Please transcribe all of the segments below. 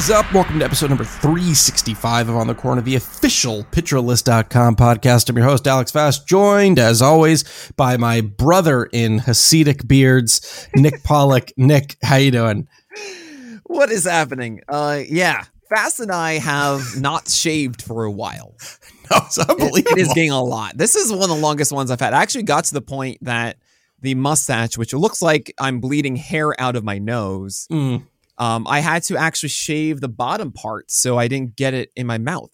Is up? Welcome to episode number 365 of On the Corner, the official PitcherList.com podcast. I'm your host, Alex Fast, joined as always by my brother in Hasidic beards, Nick Pollack. Nick, how you doing? What is happening? Uh, yeah, Fast and I have not shaved for a while. No, it's unbelievable. It is getting a lot. This is one of the longest ones I've had. I actually got to the point that the mustache, which looks like I'm bleeding hair out of my nose, Mm. Um, I had to actually shave the bottom part so I didn't get it in my mouth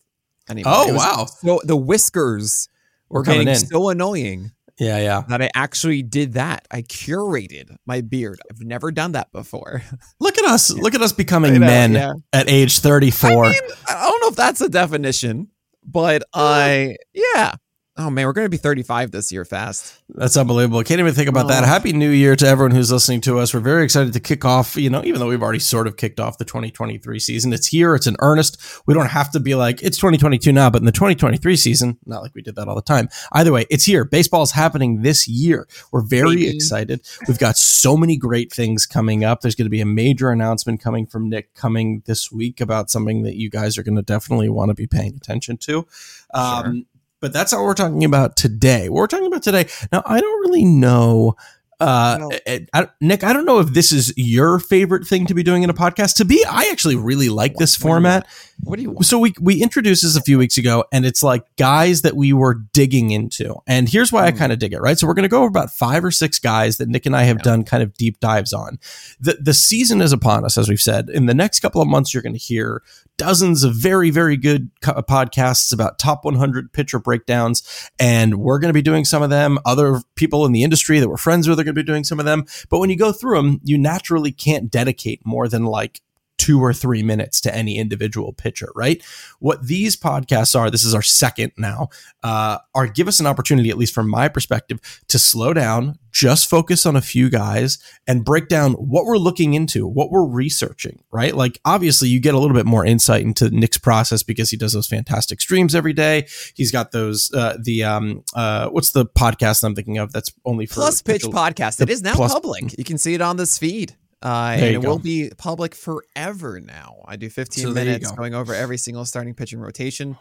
anymore. Oh, was wow. So the whiskers were getting in. so annoying Yeah, yeah. that I actually did that. I curated my beard. I've never done that before. Look at us. Look at us becoming know, men yeah. at age 34. I mean, I don't know if that's a definition, but I, yeah. Oh man, we're going to be 35 this year fast. That's unbelievable. Can't even think about that. Oh. Happy New Year to everyone who's listening to us. We're very excited to kick off, you know, even though we've already sort of kicked off the 2023 season. It's here, it's in earnest. We don't have to be like, it's 2022 now, but in the 2023 season, not like we did that all the time. Either way, it's here. Baseball's happening this year. We're very Baby. excited. We've got so many great things coming up. There's going to be a major announcement coming from Nick coming this week about something that you guys are going to definitely want to be paying attention to. Um, but that's not what we're talking about today. What we're talking about today. Now, I don't really know. Uh, No. I- I- Nick, I don't know if this is your favorite thing to be doing in a podcast. To be, I actually really like this What you format. What do you want? So we we introduced this a few weeks ago, and it's like guys that we were digging into. And here's why I Mm. kind of dig it, right? So we're going to go over about five or six guys that Nick and I have Yeah. done kind of deep dives on. The the season is upon us, as we've said. In the next couple of months, you're going to hear dozens of very very good co- podcasts about top 100 pitcher breakdowns, and we're going to be doing some of them. Other people in the industry that we're friends with are going to be doing some of them. But when you go through them, you naturally can't dedicate more than like two or three minutes to any individual pitcher, right? What these podcasts are, this is our second now, uh, are give us an opportunity, at least from my perspective, to slow down, just focus on a few guys and break down what we're looking into, what we're researching, right? Like, obviously, you get a little bit more insight into Nick's process because he does those fantastic streams every day. He's got those, uh, the, um, uh, what's the podcast I'm thinking of that's only for Plus Pitch podcast. It is now Plus- public. You can see it on this feed. Uh, and it go. will be public forever now. I do 15 So minutes go. going over every single starting pitching rotation.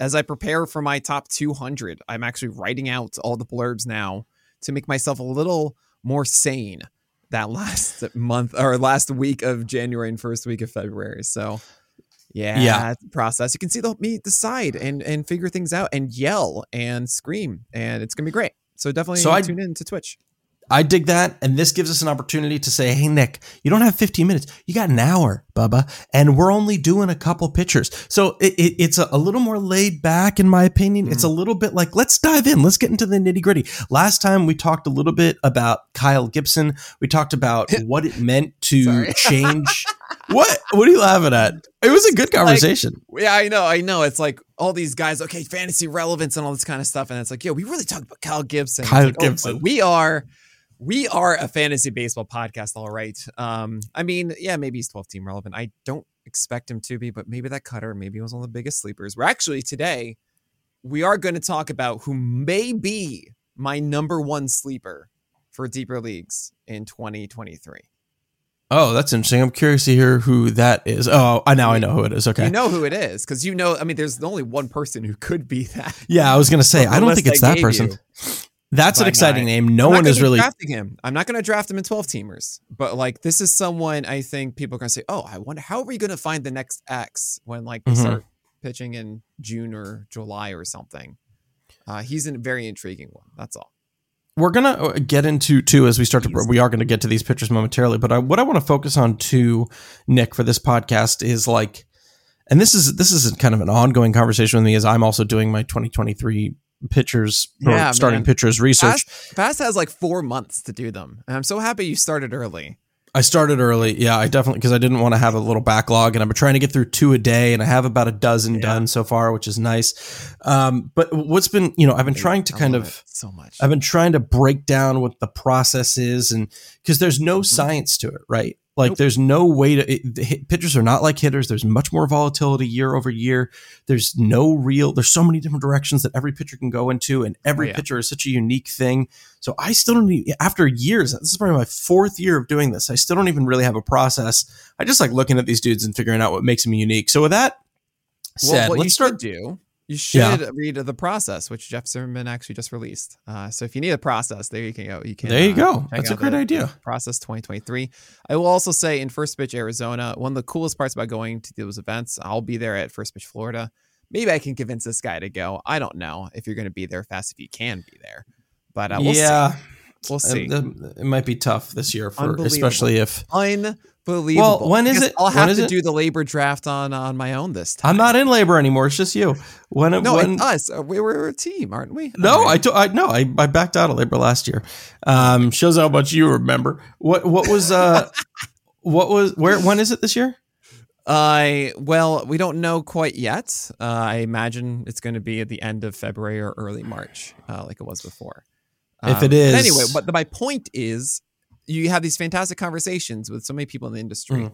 As I prepare for my top 200, I'm actually writing out all the blurbs now to make myself a little more sane that last month or last week of January and first week of February. So, yeah, Yeah. process. You can see the me decide and and figure things out and yell and scream, and it's gonna be great. So definitely So I- tune in to Twitch. I dig that. And this gives us an opportunity to say, hey, Nick, you don't have 15 minutes. You got an hour, Bubba. And we're only doing a couple pictures. So it, it, it's a, a little more laid back, in my opinion. It's a mm. little bit like, let's dive in. Let's get into the nitty gritty. Last time we talked a little bit about Kyle Gibson. We talked about what it meant to change. what? What are you laughing at? It was a good conversation. Yeah, I know, I know. It's like all these guys, okay, fantasy relevance and all this kind of stuff, and it's like, yeah, we really talked about Kyle Gibson. Kyle like, oh, Gibson. but we are, we are a fantasy baseball podcast, all right. Um, I mean, yeah, maybe he's twelve team relevant. I don't expect him to be, but maybe that cutter, maybe he was one of the biggest sleepers. We're actually today, we are going to talk about who may be my number one sleeper for deeper leagues in 2023. oh, that's interesting. I'm curious to hear who that is. Oh, I now I know who it is. Okay. You know who it is because you know. I mean, there's only one person who could be that. yeah, I was going to say, I don't think it's that person. you. That's an exciting name. No one is really. drafting him. I'm not going to draft him in 12 teamers, but like this is someone I think people are going to say, "Oh, I wonder how are we going to find the next X when like they Mhm. start pitching in June or July or something." Uh, he's a very intriguing one. That's all. we're gonna uh, get into too as we start to we are going to get to these pictures momentarily but I, what i want to focus on too nick for this podcast is like and this is this is kind of an ongoing conversation with me as i'm also doing my 2023 pictures Yeah, starting man. pictures research Fast, Fast has like four months to do them, and I'm so happy you started early. I started early. Yeah, I definitely because I didn't want to have a little backlog, and I've been trying to get through two a day, and I have about a dozen Yeah. done so far, which is nice. Um, but what's been, you know, I've been trying to I kind of, so much. I've been trying to break down what the process is, and because there's no Mhm. science to it, right? Like, Nope. there's no way to. It, the hit, pitchers are not like hitters. There's much more volatility year over year. There's no real. There's so many different directions that every pitcher can go into, and every Oh, yeah. pitcher is such a unique thing. So I still don't. Even, after years, this is probably my fourth year of doing this. I still don't even really have a process. I just like looking at these dudes and figuring out what makes them unique. So with that well, said, you let's start. do, you should read the process, which Jeff Zimmerman actually just released. Uh, so if you need a process, there you can go. You can. There you uh, go. That's a great the- idea. the Process 2023. I will also say in First Pitch Arizona, one of the coolest parts about going to those events, I'll be there at First Pitch Florida. Maybe I can convince this guy to go. I don't know if you're going to be there fast if you can be there, but uh, we'll yeah, see. We'll see. um, it might be tough this year for especially if Unbelievable. when is it? I'll have to it? do the LABR draft on on my own this time. I'm not in LABR anymore. It's just you. When No, when it's us. Uh, We were a team, aren't we? no, I, right. I no, I, I backed out of LABR last year. Um, shows how much you remember. What what was uh what was where when is it this year? I well, we don't know quite yet. Uh, I imagine it's going to be at the end of February or early March, uh, like it was before. If it is, but anyway, but my point is, you have these fantastic conversations with so many people in the industry. Mm.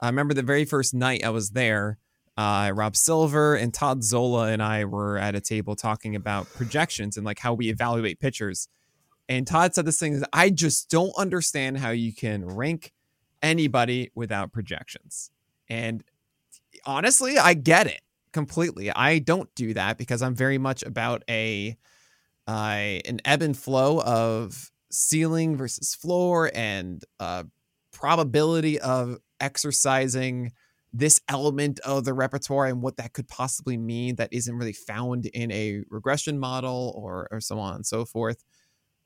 I remember the very first night I was there. Uh, Rob Silver and Todd Zola and I were at a table talking about projections and like how we evaluate pitchers. And Todd said this thing is, I just don't understand how you can rank anybody without projections. And honestly, I get it completely. I don't do that because I'm very much about a uh, an ebb and flow of ceiling versus floor and uh, probability of exercising this element of the repertoire and what that could possibly mean that isn't really found in a regression model or or so on and so forth.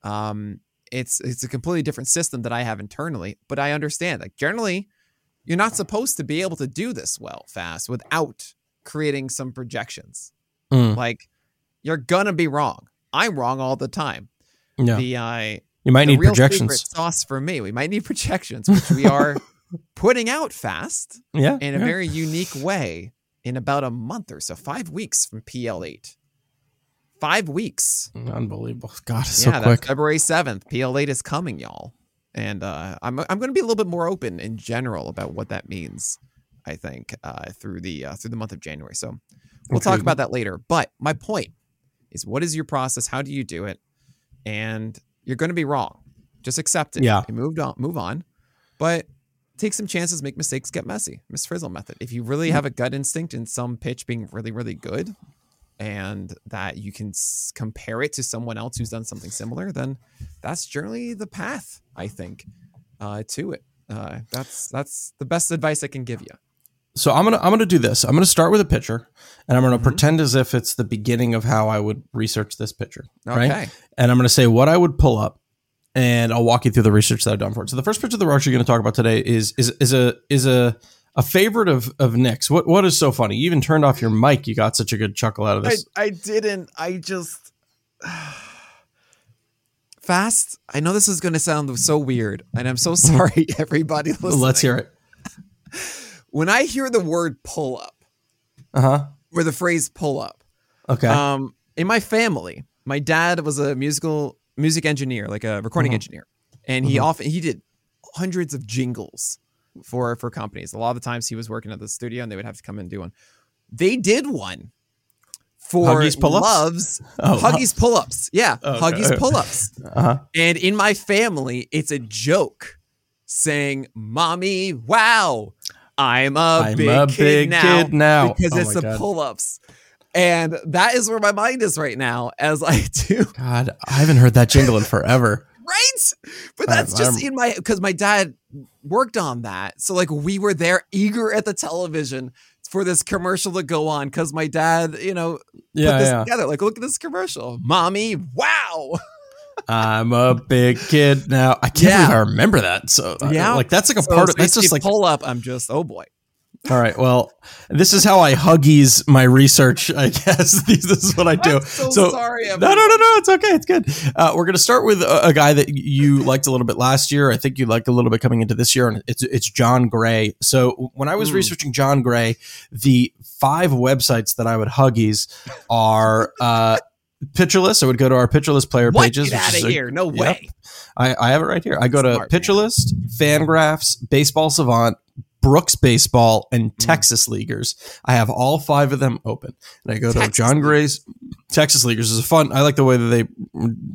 Um, it's it's a completely different system that I have internally, but I understand. Like generally, you're not supposed to be able to do this well fast without creating some projections. Mm. Like you're gonna be wrong. I'm wrong all the time. Yeah, The uh, you might need projections. sauce for me. We might need projections, which we are putting out fast Yeah, in a yeah. very unique way in about a month or so, five weeks from PL8. Five weeks. unbelievable. God, it's yeah, so quick. February 7th. PL8 is coming, y'all. And uh, I'm, I'm going to be a little bit more open in general about what that means, I think, uh, through the uh, through the month of January. So we'll talk about that later. But my point is what is your process? How do you do it? And you're going to be wrong. Just accept it. Yeah. You moved on, move on. But take some chances, make mistakes, get messy. Miss Frizzle method. If you really have a gut instinct in some pitch being really, really good, and that you can s- compare it to someone else who's done something similar, then that's generally the path. I think uh, to it. Uh, that's that's the best advice I can give you. So I'm gonna I'm gonna do this. I'm gonna start with a picture, and I'm gonna Mhm. pretend as if it's the beginning of how I would research this picture. Okay. Right? and I'm going to say what I would pull up, and I'll walk you through the research that I've done for it. So the first picture that we're actually going to talk about today is is is a is a a favorite of of Nick's. What what is so funny? You even turned off your mic. You got such a good chuckle out of I, this. I didn't. I just fast. I know this is going to sound so weird, and I'm so sorry, everybody. Listening. Let's hear it. When I hear the word "pull up" Uh huh. or the phrase "pull up," Okay. um, in my family, my dad was a musical music engineer, like a recording Mhm. engineer, and he Mhm. often he did hundreds of jingles for for companies. A lot of the times he was working at the studio, and they would have to come and do one. They did one for Huggies pull-ups? Loves oh, Huggies pull-ups. Yeah, Okay. Huggies pull-ups. Uh huh. And in my family, it's a joke saying, "Mommy, wow, I'm a I'm big a kid big now." kid now oh because Oh it's the God. pull-ups. And that is where my mind is right now as I do God, I haven't heard that jingle in forever. right. But I'm- that's just I'm- in my because my dad worked on that. So like we were there eager at the television for this commercial to go on because my dad, you know, put Yeah, this yeah. together. Like, look at this commercial. Mommy, wow. I'm a big kid now. I can't Yeah. believe I remember that. So Yeah. like that's like a So part of that's just like pull up. I'm just oh boy. all right. Well, this is how I huggies my research. I guess this is what I do. So, So- sorry. No, no, no, no. It's okay. It's good. Uh, we're going to start with a, a guy that you liked a little bit last year. I think you liked a little bit coming into this year, and it's it's Jon Gray. So when I was Hmm. researching Jon Gray, the five websites that I would huggies are uh, Pitcherlist. I would go to our Pitcherlist player What? pages. Get out of a- here! No Yep. way. I, I have it right here. I go to Smart man. Pitcherlist, Fangraphs, Baseball Savant, Brooks Baseball, and Mm. Texas Leaguers. I have all five of them open, and I go to Jon Gray's Texas Leaguers. is a fun. I like the way that they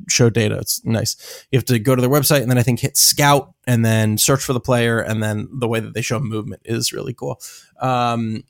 show data. It's nice. You have to go to their website and then I think hit Scout and then search for the player, and then the way that they show movement is really cool. Um,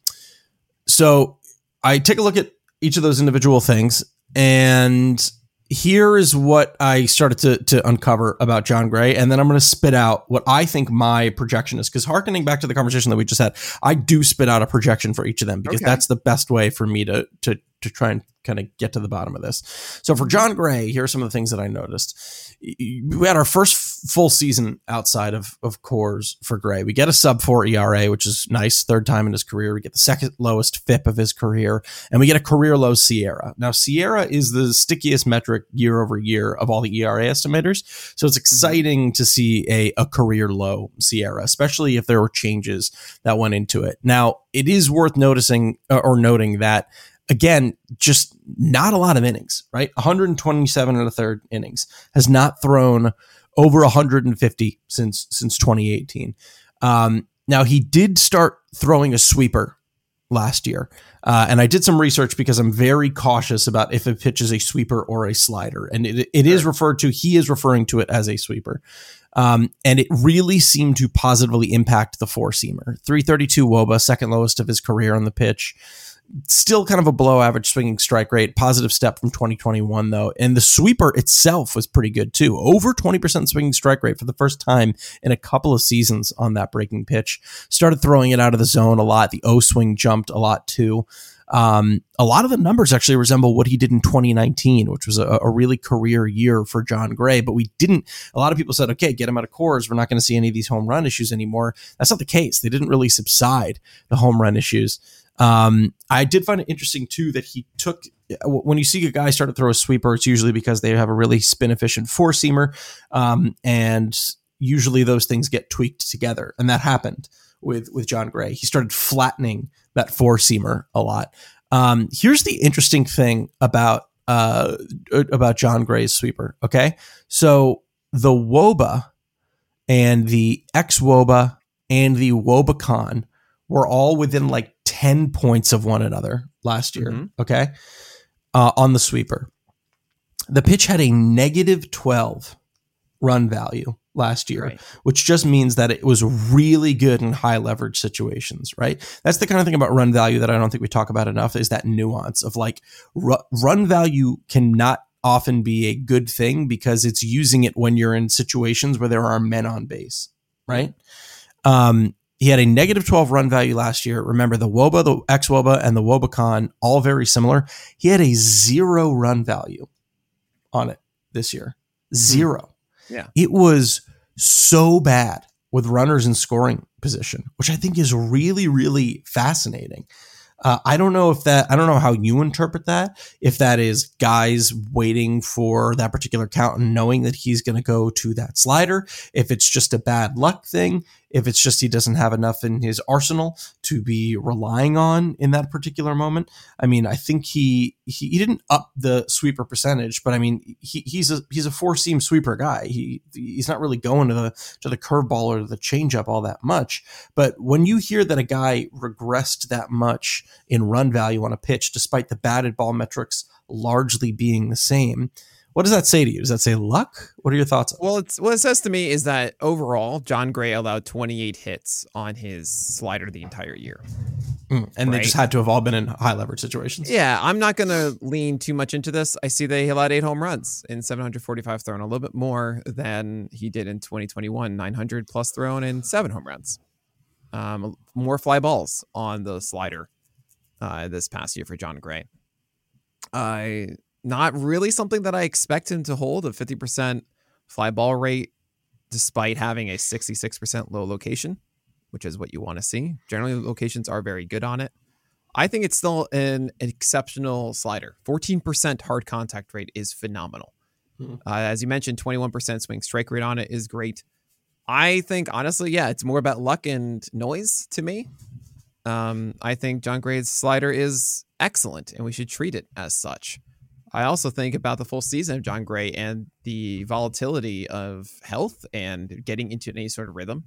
so I take a look at each of those individual things and here is what I started to to uncover about Jon Gray, and then I'm going to spit out what I think my projection is. Because harkening back to the conversation that we just had, I do spit out a projection for each of them because Okay. that's the best way for me to to to try and kind of get to the bottom of this. So for Jon Gray, here are some of the things that I noticed. We had our first full season outside of of Coors for Gray. We get a sub four ERA, which is nice, third time in his career. We get the second lowest FIP of his career, and we get a career low SIERA. Now SIERA is the stickiest metric year over year of all the ERA estimators, so it's exciting to see a a career low SIERA, especially if there were changes that went into it. Now it is worth noticing uh, or noting that again, just not a lot of innings, right? 127 and a third innings has not thrown over 150 since since 2018. Um, now he did start throwing a sweeper last year, uh, and I did some research because I'm very cautious about if a pitch is a sweeper or a slider, and it, it is referred to. He is referring to it as a sweeper. Um, and it really seemed to positively impact the four seamer. 332 Woba, second lowest of his career on the pitch still kind of a below average swinging strike rate. Positive step from 2021 though, and the sweeper itself was pretty good too. Over 20% swinging strike rate for the first time in a couple of seasons on that breaking pitch. Started throwing it out of the zone a lot. The O swing jumped a lot too. Um, a lot of the numbers actually resemble what he did in 2019, which was a, a really career year for Jon Gray. But we didn't. A lot of people said, "Okay, get him out of Coors. We're not going to see any of these home run issues anymore." That's not the case. They didn't really subside the home run issues. Um, I did find it interesting too that he took when you see a guy start to throw a sweeper, it's usually because they have a really spin efficient four seamer, um, and usually those things get tweaked together, and that happened with with Jon Gray. He started flattening that four seamer a lot. Um, here's the interesting thing about uh, about Jon Gray's sweeper. Okay, so the Woba and the X Woba and the Wobacon were all within like 10 points of one another last year. Mhm. Okay. Uh, on the sweeper. The pitch had a negative 12 run value last year, Right. which just means that it was really good in high leverage situations, right? That's the kind of thing about run value that I don't think we talk about enough is that nuance of like ru- run value cannot often be a good thing because it's using it when you're in situations where there are men on base, right? Um, he had a negative 12 run value last year. Remember the Woba, the X Woba, and the Wobacon, all very similar. He had a zero run value on it this year. Zero. Yeah. It was so bad with runners in scoring position, which I think is really, really fascinating. Uh, I don't know if that, I don't know how you interpret that. If that is guys waiting for that particular count and knowing that he's going to go to that slider, if it's just a bad luck thing, if it's just he doesn't have enough in his arsenal to be relying on in that particular moment. I mean, I think he he, he didn't up the sweeper percentage, but I mean, he, he's a he's a four seam sweeper guy. He he's not really going to the to the curveball or the changeup all that much. But when you hear that a guy regressed that much in run value on a pitch, despite the batted ball metrics largely being the same, what does that say to you? Does that say luck? What are your thoughts? Well, it's what it says to me is that overall, Jon Gray allowed 28 hits on his slider the entire year. Mm, and they just had to have all been in high leverage situations. Yeah, I'm not going to lean too much into this. I see that he allowed eight home runs in 745 thrown, a little bit more than he did in 2021, 900 plus thrown and seven home runs. Um, more fly balls on the slider uh, this past year for Jon Gray. I not really something that I expect him to hold a 50% fly ball rate, despite having a 66% low location, which is what you want to see. Generally, locations are very good on it. I think it's still an exceptional slider. 14% hard contact rate is phenomenal. Mm-hmm. Uh, as you mentioned, 21% swing strike rate on it is great. I think, honestly, yeah, it's more about luck and noise to me. Um, I think Jon Gray's slider is excellent and we should treat it as such. I also think about the full season of Jon Gray and the volatility of health and getting into any sort of rhythm.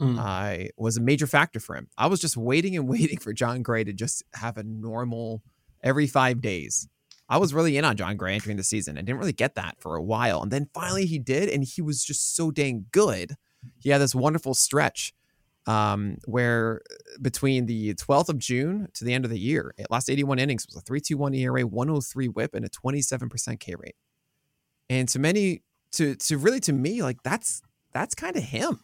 Mm. I was a major factor for him. I was just waiting and waiting for Jon Gray to just have a normal every five days. I was really in on Jon Gray entering the season. I didn't really get that for a while. And then finally he did, and he was just so dang good. He had this wonderful stretch um, where between the 12th of June to the end of the year, it last 81 innings was a 3.21 ERA, 103 WHIP, and a 27% K rate. And to many, to to really to me, like that's that's kind of him.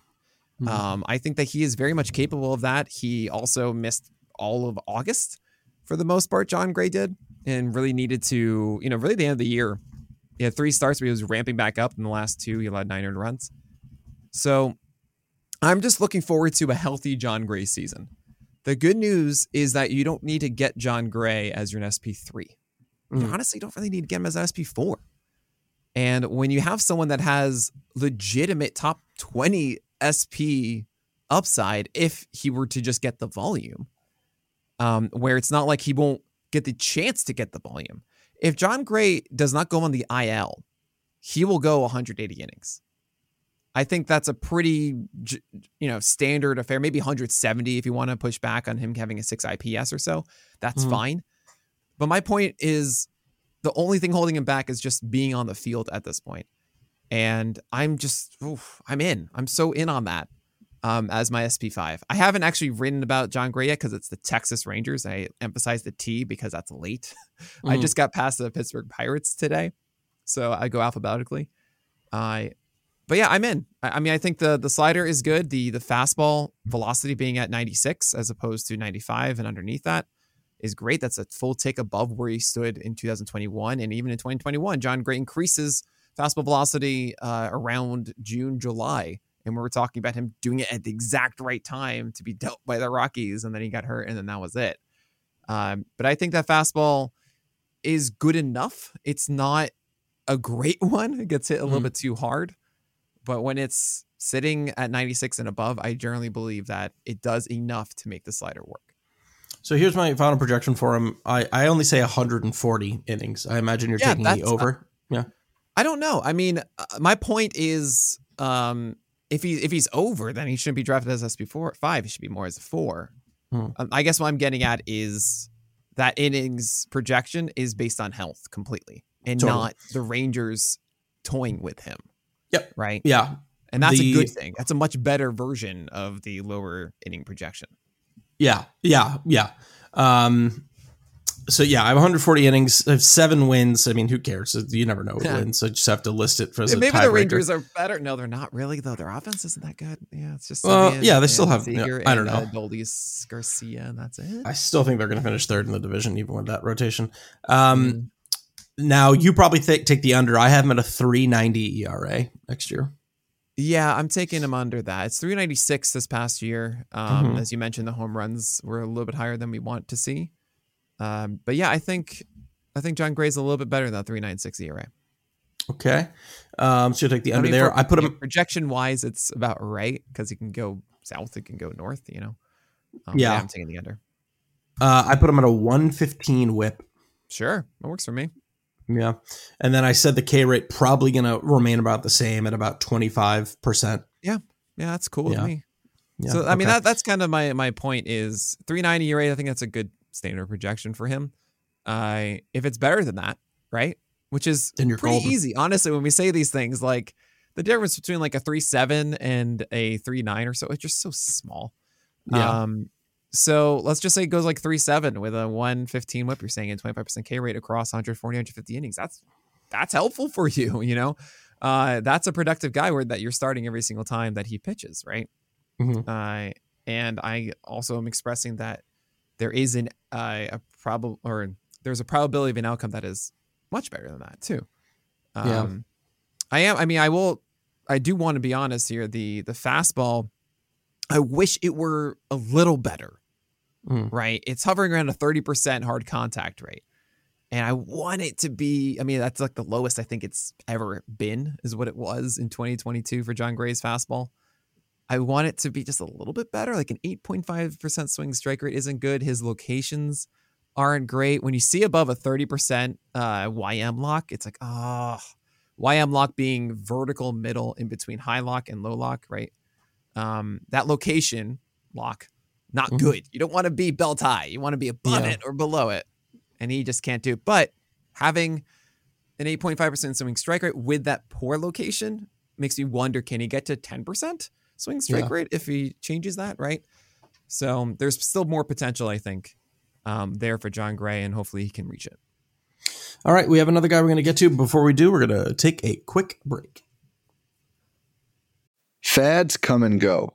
Mm-hmm. Um, I think that he is very much capable of that. He also missed all of August for the most part. Jon Gray did, and really needed to, you know, really the end of the year. He had three starts, but he was ramping back up in the last two. He allowed nine earned runs. So I'm just looking forward to a healthy Jon Gray season. The good news is that you don't need to get Jon Gray as your SP3. Mm. You honestly don't really need to get him as an SP4. And when you have someone that has legitimate top 20 SP upside, if he were to just get the volume, um, where it's not like he won't get the chance to get the volume. If Jon Gray does not go on the IL, he will go 180 innings. I think that's a pretty, you know, standard affair. Maybe 170 if you want to push back on him having a six IPS or so. That's mm-hmm. fine. But my point is, the only thing holding him back is just being on the field at this point. And I'm just, oof, I'm in. I'm so in on that um, as my SP5. I haven't actually written about Jon Gray yet because it's the Texas Rangers. I emphasize the T because that's late. Mm-hmm. I just got past the Pittsburgh Pirates today. So I go alphabetically. I but yeah, I'm in. I, I, mean, I think the the slider is good. The the fastball velocity being at 96 as opposed to 95 and underneath that is great. That's a full tick above where he stood in 2021 and even in 2021. Jon Gray increases fastball velocity uh, around June, July, and we were talking about him doing it at the exact right time to be dealt by the Rockies, and then he got hurt, and then that was it. Um, but I think that fastball is good enough. It's not a great one. It gets hit a little mm-hmm. bit too hard. But when it's sitting at 96 and above, I generally believe that it does enough to make the slider work. So here's my final projection for him. I, I only say 140 innings. I imagine you're yeah, taking the over. Uh, yeah. I don't know. I mean, uh, my point is, um, if he if he's over, then he shouldn't be drafted as SP four five. He should be more as a four. Hmm. Um, I guess what I'm getting at is that innings projection is based on health completely, and totally. not the Rangers toying with him. Yep. Right. Yeah. And that's the, a good thing. That's a much better version of the lower inning projection. Yeah. Yeah. Yeah. Um, so yeah, I have 140 innings, I have seven wins. I mean, who cares? You never know yeah. wins. So just have to list it for yeah, maybe the Rangers are better. No, they're not really though. Their offense isn't that good. Yeah, it's just well, yeah, they still have. You know, I don't know. Uh, Garcia, and that's it. I still think they're going to finish third in the division, even with that rotation. Um, mm. Now you probably th- take the under. I have him at a 390 ERA next year. Yeah, I'm taking him under that. It's 396 this past year. Um, mm-hmm. As you mentioned, the home runs were a little bit higher than we want to see. Um, but yeah, I think I think Jon Gray's a little bit better than that 396 ERA. Okay, um, so you take the under I mean, there. For, I put him projection wise, it's about right because he can go south, it can go north. You know. Um, yeah. yeah, I'm taking the under. Uh, I put him at a 115 WHIP. Sure, that works for me. Yeah. And then I said the K rate probably going to remain about the same at about 25%. Yeah. Yeah, that's cool yeah. with me. Yeah, so I okay. mean that that's kind of my my point is 390 rate I think that's a good standard projection for him. Uh if it's better than that, right? Which is pretty golden. easy. Honestly, when we say these things like the difference between like a 3.7 and a 3.9 or so it's just so small. Yeah. Um so let's just say it goes like three seven with a one fifteen whip. You're saying and twenty five percent K rate across 140, 150 innings. That's that's helpful for you. You know, uh, that's a productive guy where that you're starting every single time that he pitches, right? Mm-hmm. Uh, and I also am expressing that there is an uh, a problem or there's a probability of an outcome that is much better than that too. Yeah. Um, I am. I mean, I will. I do want to be honest here. The the fastball. I wish it were a little better. Mm. Right. It's hovering around a thirty percent hard contact rate, and I want it to be. I mean, that's like the lowest I think it's ever been. Is what it was in 2022 for Jon Gray's fastball. I want it to be just a little bit better. Like an 8.5% swing strike rate isn't good. His locations aren't great. When you see above a 30% uh, YM lock, it's like, oh, YM lock being vertical middle in between high lock and low lock, right? Um, that location lock, not Mhm. good. You don't want to be belt high. You want to be above Yeah. it or below it. And he just can't do it. But having an 8.5% swing strike rate with that poor location makes me wonder can he get to 10% swing strike Yeah. rate if he changes that, right? So there's still more potential, I think, um, there for Jon Gray, and hopefully he can reach it. All right, we have another guy we're going to get to. Before we do, we're going to take a quick break. Fads come and go,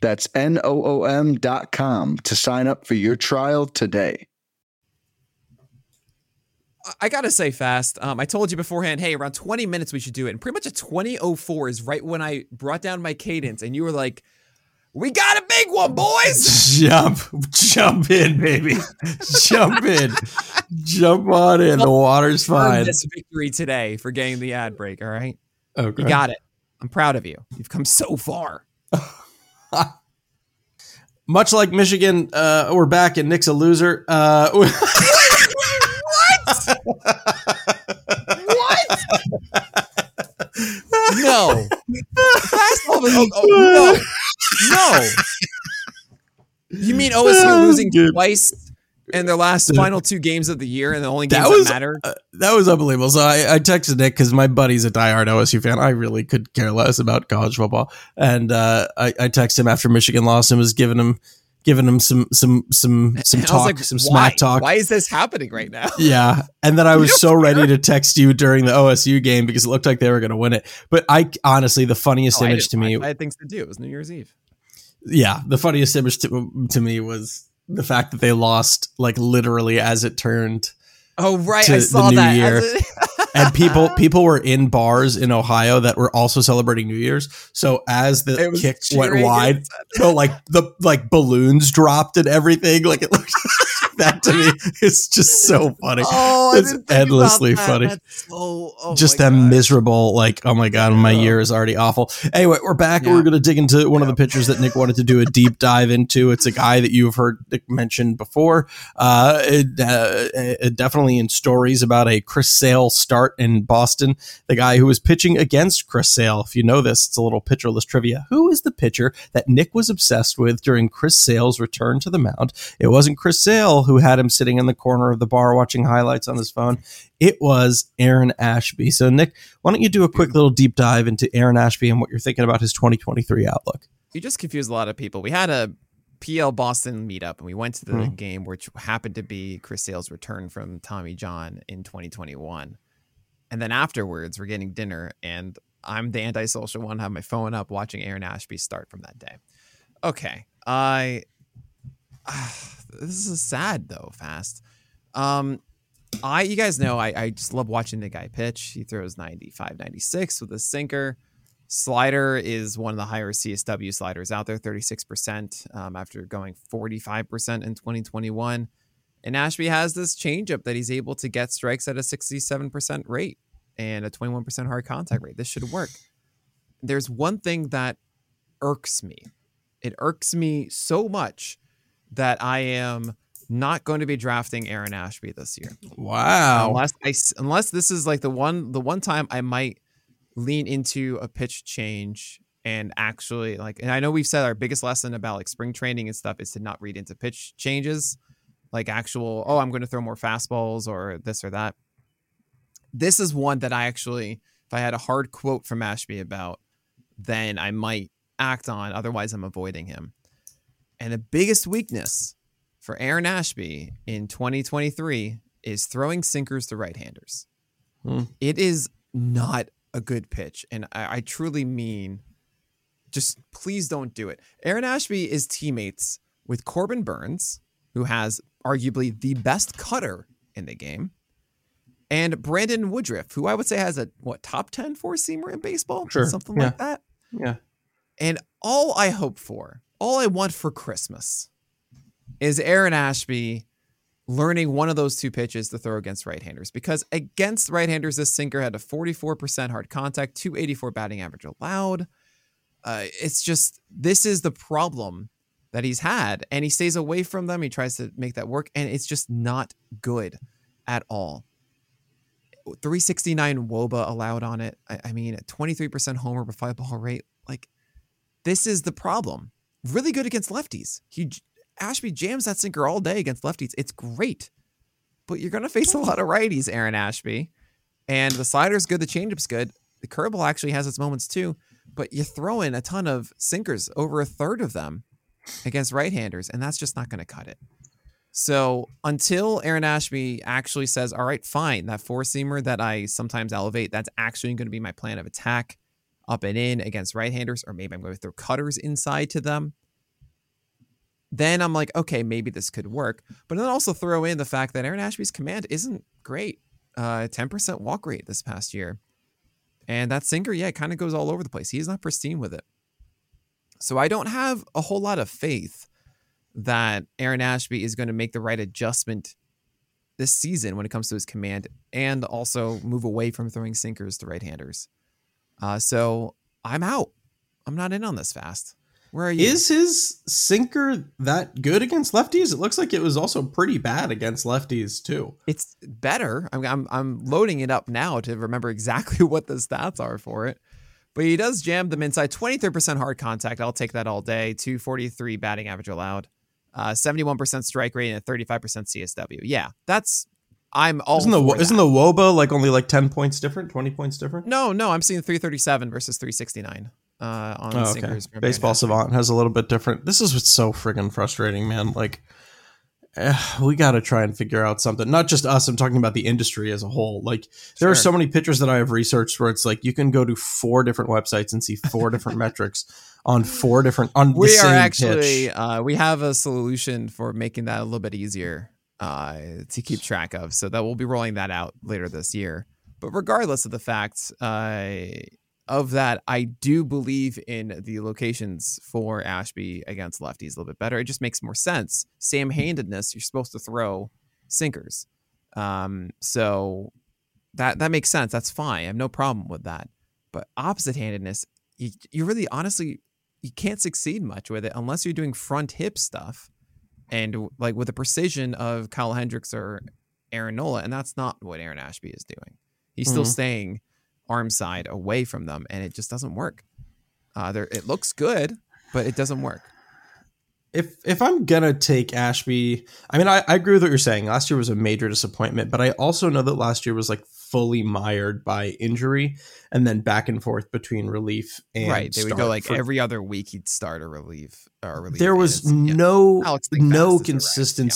That's N-O-O-M dot com to sign up for your trial today. I- I gotta say fast. Um, I told you beforehand, hey, around 20 minutes we should do it. And pretty much at 2004 is right when I brought down my cadence, and you were like, "We got a big one, boys." Jump, jump in, baby. jump in. Jump on in. The water's fine. this victory today for getting the ad break. All right, Okay. you got it. I'm proud of you. You've come so far. Much like Michigan, uh, we're back and Nick's a loser. Uh, What? no. Fastball oh, oh, no. No. You mean OSU losing twice in their last final two games of the year and the only That games that, was- matter? Uh, that was unbelievable. So I, I texted Nick because my buddy's a diehard OSU fan. I really could care less about college football, and uh, I, I texted him after Michigan lost and was giving him giving him some some some some talk, like, some smack talk. Why is this happening right now? Yeah, and then I was so ready to text you during the OSU game because it looked like they were going to win it. But I honestly, the funniest Oh, image to me, I had things to do. It was New Year's Eve. yeah, the funniest image to, to me was the fact that they lost like literally as it turned Oh right, I the saw new that. year. and people people were in bars in Ohio that were also celebrating New Year's. So as the It kick went wide, so like the like balloons dropped and everything. Like it looked that to me is just so funny. Oh, It's endlessly funny. So, oh just that God. miserable, like, oh my god, my Yeah. year is already awful. Anyway, we're back. Yeah. We're going to dig into one of the pictures that Nick wanted to do a deep dive into. It's a guy that you've heard Nick mention before. Uh, it, uh, it definitely in stories about a Chris Sale start in Boston. The guy who was pitching against Chris Sale. If you know this, it's a little PitcherList trivia. Who is the pitcher that Nick was obsessed with during Chris Sale's return to the mound? It wasn't Chris Sale who had him sitting in the corner of the bar watching highlights on his phone. It was Aaron Ashby. So, Nick, why don't you do a quick little deep dive into Aaron Ashby and what you're thinking about his 2023 outlook? you just confused a lot of people. We had a PL Boston meetup and we went to the Hmm. game, which happened to be Chris Sale's return from Tommy John in 2021. And then afterwards, we're getting dinner, and I'm the antisocial one, have my phone up watching Aaron Ashby start from that day. Okay. I. this is sad though, fast. Um, I you guys know I, I just love watching the guy pitch. He throws 95, 96 with a sinker. Slider is one of the higher CSW sliders out there, 36% um, after going 45% in 2021. And Ashby has this changeup that he's able to get strikes at a 67% rate and a 21% hard contact rate. This should work. there's one thing that irks me. It irks me so much that I am not going to be drafting Aaron Ashby this year. Wow. Unless I unless this is like the one the one time I might lean into a pitch change and actually like and I know we've said our biggest lesson about like spring training and stuff is to not read into pitch changes like actual oh I'm going to throw more fastballs or this or that. This is one that I actually if I had a hard quote from Ashby about then I might act on otherwise I'm avoiding him. And the biggest weakness for Aaron Ashby in 2023 is throwing sinkers to right-handers. Hmm. It is not a good pitch, and I, I truly mean, just please don't do it. Aaron Ashby is teammates with Corbin Burnes, who has arguably the best cutter in the game, and Brandon Woodruff, who I would say has a what top 10 four seamer in baseball, Sure, something yeah. like that. Yeah. And all I hope for, all I want for Christmas is Aaron Ashby learning one of those two pitches to throw against right-handers. Because against right-handers this sinker had a 44% hard contact 284 batting average allowed. Uh, it's just this is the problem that he's had and he stays away from them. He tries to make that work and it's just not good at all. 369 woba allowed on it. I, I mean a 23% homer per five ball rate like this is the problem really good against lefties he Ashby jams that sinker all day against lefties. It's great. But you're going to face a lot of righties, Aaron Ashby. And the slider's good, the changeup's good. The curveball actually has its moments too. But you throw in a ton of sinkers, over a third of them against right handers, and that's just not going to cut it. So until Aaron Ashby actually says, all right, fine, that four seamer that I sometimes elevate, that's actually going to be my plan of attack up and in against right handers, or maybe I'm going to throw cutters inside to them then I'm like, okay, maybe this could work. But then also throw in the fact that Aaron Ashby's command isn't great. Uh, 10% walk rate this past year. And that sinker, yeah, it kind of goes all over the place. He's not pristine with it. So I don't have a whole lot of faith that Aaron Ashby is going to make the right adjustment this season when it comes to his command and also move away from throwing sinkers to right handers. Uh, so I'm out. I'm not in on this fast. Where are you? Is his sinker that good against lefties? It looks like it was also pretty bad against lefties too. it's better. I'm, I'm I'm loading it up now to remember exactly what the stats are for it. But he does jam them inside 23% hard contact. I'll take that all day. 243 batting average allowed. Uh, 71% strike rate and a 35% CSW. Yeah, that's I'm all Isn't the isn't that. the Woba like only like ten points different, twenty points different? No, no, I'm seeing 337 versus 369 uh, on Oh, okay. Baseball Savant has a little bit different. This is what's so friggin' frustrating, man. Like, eh, we got to try and figure out something. Not just us. I'm talking about the industry as a whole. Like, there are so many pitchers that I have researched where it's like you can go to four different websites and see four different metrics on four different on the we are actually pitch. uh, we have a solution for making that a little bit easier uh, to keep track of. So that we'll be rolling that out later this year. But regardless of the fact uh, of that i do believe in the locations for ashby against lefties a little bit better. It just makes more sense. Same handedness you're supposed to throw sinkers. Um, so that that makes sense. That's fine. I have no problem with that. But opposite handedness you, you really honestly you can't succeed much with it unless you're doing front hip stuff and like with the precision of Kyle Hendricks or Aaron Nola, and that's not what Aaron Ashby is doing. He's still Mhm. staying arm side away from them, and it just doesn't work. Uh, there, it looks good, but it doesn't work. if if I'm gonna take Ashby, I mean, I, I agree with what you're saying. Last year was a major disappointment, but I also know that last year was like fully mired by injury and then back and forth between relief and right? They would go like for- every other week. He'd start a relief or relief. there was it's- yeah. no Alex Lee Fast no is the right, yeah.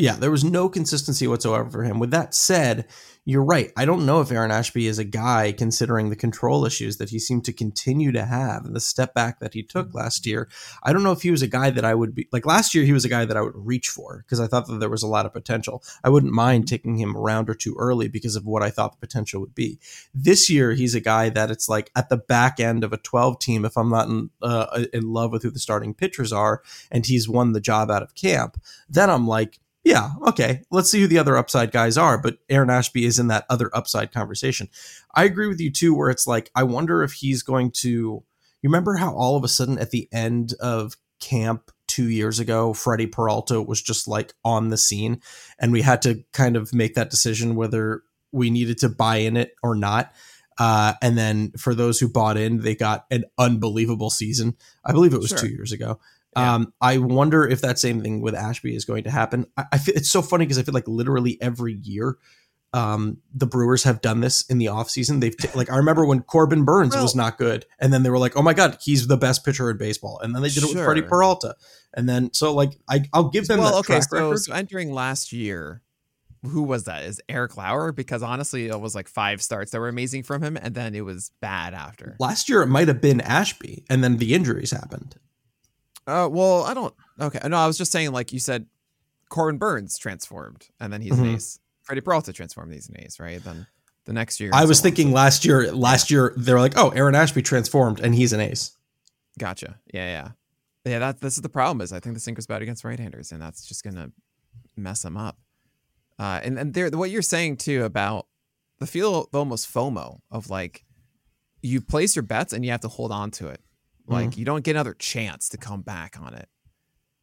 Yeah, there was no consistency whatsoever for him. With that said, you're right. I don't know if Aaron Ashby is a guy considering the control issues that he seemed to continue to have and the step back that he Mm-hmm. took last year. I don't know if he was a guy that I would be like last year. He was a guy that I would reach for because I thought that there was a lot of potential. I wouldn't mind Mm-hmm. taking him a round or two early because of what I thought the potential would be. This year, he's a guy that it's like at the back end of a 12 team. If I'm not in, uh, in love with who the starting pitchers are, and he's won the job out of camp, then I'm like, Yeah, okay. Let's see who the other upside guys are, but Aaron Ashby is in that other upside conversation. I agree with you too, where it's like, I wonder if he's going to. You remember how all of a sudden at the end of camp two years ago, Freddy Peralta was just like on the scene, and we had to kind of make that decision whether we needed to buy in it or not. Uh, and then for those who bought in, they got an unbelievable season. I believe it was Sure. two years ago. Yeah. Um, I wonder if that same thing with Ashby is going to happen. I, I feel it's so funny because I feel like literally every year, um, the Brewers have done this in the offseason. They've t- like I remember when Corbin Burnes was not good, and then they were like, "Oh my god, he's the best pitcher in baseball," and then they did it with Freddy Peralta, and then so like I I'll give them well, okay. So, so entering last year, who was that? Is Eric Lauer? Because honestly, it was like five starts that were amazing from him, and then it was bad after. Last year it might have been Ashby, and then the injuries happened. Uh, well, I don't. Okay, no, I was just saying, like you said, Corbin Burnes transformed, and then he's Mhm. an ace. Freddy Peralta transformed, he's an ace, right? Then the next year, I was so on. thinking last year. Last year they were like, "Oh, Aaron Ashby transformed, and he's an ace." Gotcha. Yeah, yeah, yeah. That this is the problem is I think the sinker's bad against right-handers, and that's just gonna mess them up. Uh, and and there, what you're saying too about the feel of almost FOMO of like you place your bets and you have to hold on to it. Like you don't get another chance to come back on it.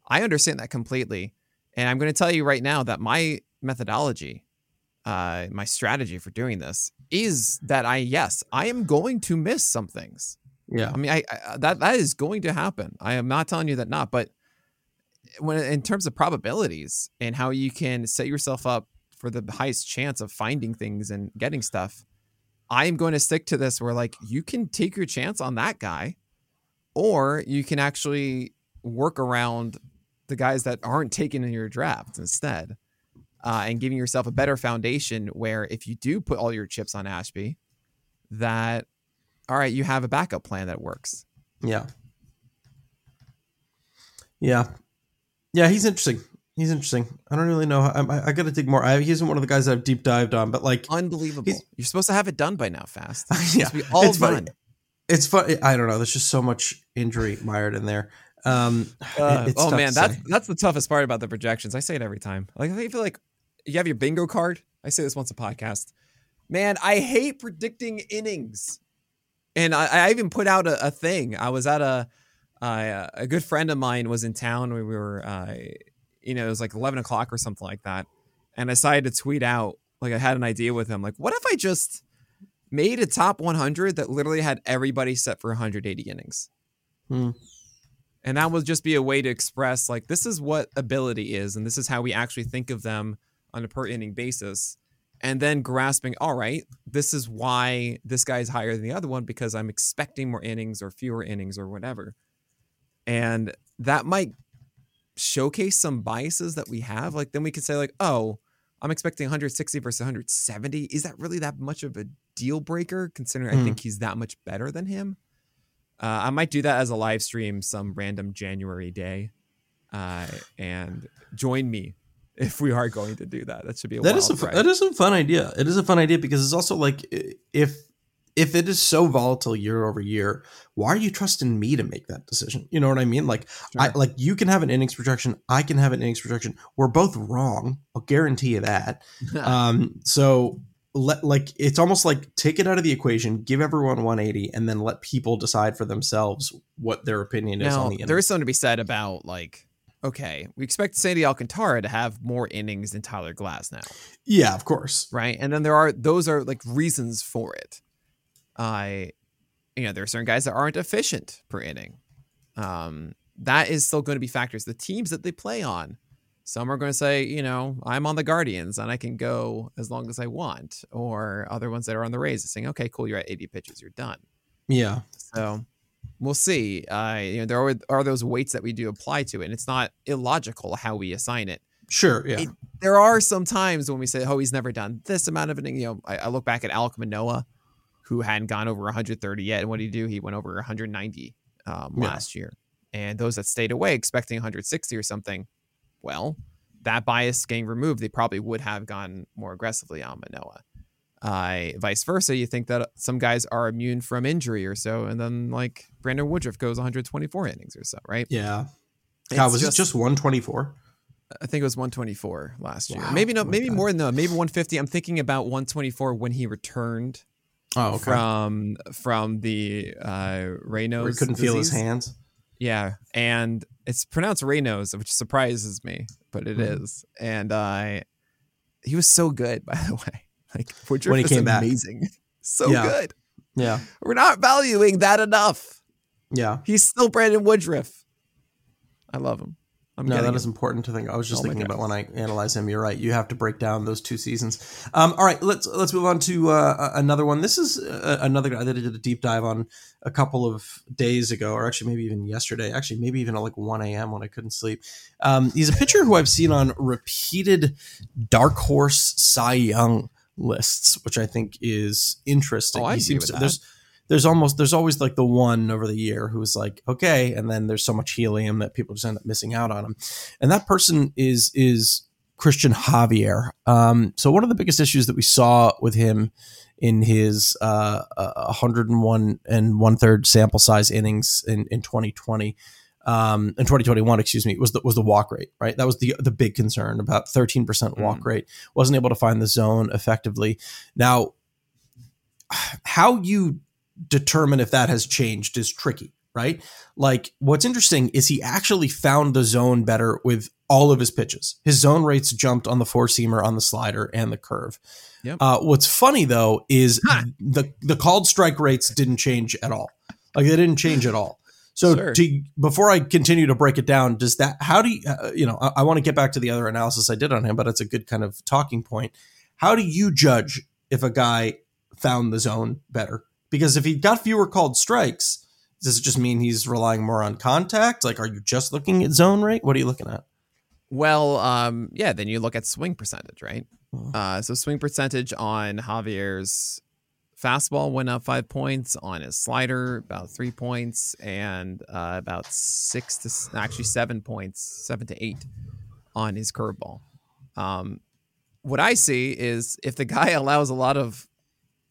I understand that completely, and I'm going to tell you right now that my methodology, uh, my strategy for doing this is that I yes I am going to miss some things. Yeah, I mean, I, I that that is going to happen. I am not telling you that not, but when in terms of probabilities and how you can set yourself up for the highest chance of finding things and getting stuff, I am going to stick to this where like you can take your chance on that guy, or you can actually work around the guys that aren't taken in your draft instead. Uh, and giving yourself a better foundation where if you do put all your chips on Ashby, that all right, you have a backup plan that works. yeah, yeah, yeah. He's interesting. He's interesting. I don't really know. How, I, I got to dig more. I, he isn't one of the guys I've deep dived on, but like, Unbelievable. You're supposed to have it done by now, fast. It's yeah, all it's funny. It's funny. I don't know. There's just so much injury mired in there. Um, Uh, oh man, that's say. that's the toughest part about the projections. I say it every time. Like I feel like you have your bingo card. I say this once a podcast. Man, I hate predicting innings. And I, I even put out a, a thing. I was at a uh, a good friend of mine was in town. We were, uh, you know, it was like eleven o'clock or something like that. And I decided to tweet out like I had an idea with him. Like, what if I just made a top 100 that literally had everybody set for 180 innings? Hmm. And that would just be a way to express like this is what ability is, and this is how we actually think of them on a per inning basis. And then grasping, all right, this is why this guy's higher than the other one because I'm expecting more innings or fewer innings or whatever. And that might showcase some biases that we have. Like then we could say, like, oh, I'm expecting 160 versus 170. Is that really that much of a deal breaker considering I Hmm. think he's that much better than him? Uh, I might do that as a live stream some random January day, uh, and join me if we are going to do that. That should be a That is a ride. that is a fun idea. It is a fun idea because it's also like if if it is so volatile year over year, why are you trusting me to make that decision? You know what I mean? Like I like you can have an innings projection, I can have an innings projection. We're both wrong. I'll guarantee you that. um, so let like it's almost like take it out of the equation, give everyone 180, and then let people decide for themselves what their opinion is now, on the innings. there is something to be said about like, okay, we expect Sandy Alcantara to have more innings than Tyler Glasnow, yeah, of course. right? And then there are those are like reasons for it. I, you know, there are certain guys that aren't efficient per inning. Um, that is still going to be factors. The teams that they play on, some are going to say, you know, I'm on the Guardians and I can go as long as I want, or other ones that are on the Rays are saying, okay, cool, you're at 80 pitches, you're done. Yeah. So we'll see. Uh, you know, there are, are those weights that we do apply to it, and it's not illogical how we assign it. Sure. Yeah. It- There are some times when we say, "Oh, he's never done this amount of inning." You know, I, I look back at Alek Manoah, who hadn't gone over 130 yet, and what did he do? He went over 190 um, Yeah. last year. And those that stayed away, expecting 160 or something, well, that bias getting removed, they probably would have gone more aggressively on Manoah. Uh, vice versa, you think that some guys are immune from injury or so, and then like Brandon Woodruff goes 124 innings or so, right? yeah. It's God, was it just 124? I think it was 124 last year. Wow. Maybe no, Oh maybe God. more than that. Maybe 150. I'm thinking about 124 when he returned Oh, okay. from from the uh Raynaud's. Where he couldn't feel his hands. Yeah, and it's pronounced Raynaud's, which surprises me, but it is. Mhm. And uh, he was so good, by the way. Like Woodruff When he is came back. amazing, so Yeah. good. Yeah. We're not valuing that enough. Yeah. He's still Brandon Woodruff. I love him. I'm no, that is important to think. I was just Oh thinking about when I analyze him. You're right. You have to break down those two seasons. Um, all right, let's let's move on to uh, another one. This is uh, another guy that I did a deep dive on a couple of days ago, or actually maybe even yesterday. Actually, maybe even at like 1 a.m. when I couldn't sleep. Um, he's a pitcher who I've seen on repeated dark horse Cy Young lists, which I think is interesting. Oh, I he agree with to, that. there's there's almost there's always like the one over the year who's like okay and then there's so much helium that people just end up missing out on him and that person is is cristian javier um, so one of the biggest issues that we saw with him in his uh, uh, 101 and one third sample size innings in, in 2020 um, in 2021, excuse me, was the was the walk rate, right? That was the the big concern about 13% walk Mhm. rate. Wasn't able to find the zone effectively. Now, how you determine if that has changed is tricky, right? Like, what's interesting is he actually found the zone better with all of his pitches. His zone rates jumped on the four seamer, on the slider, and the curve. Yep. Uh, what's funny though is the the called strike rates didn't change at all. Like they didn't change at all. So Sure. to, before I continue to break it down, does that how do you uh, you know I, I want to get back to the other analysis I did on him, but it's a good kind of talking point. How do you judge if a guy found the zone better? Because if he got fewer called strikes, does it just mean he's relying more on contact? Like, are you just looking at zone rate? What are you looking at? Well, um, yeah, then you look at swing percentage, right? Mhm. Uh, so swing percentage on Javier's fastball went up five points, on his slider about three points, and uh, about six to actually seven points, seven to eight on his curveball. Um, what I see is if the guy allows a lot of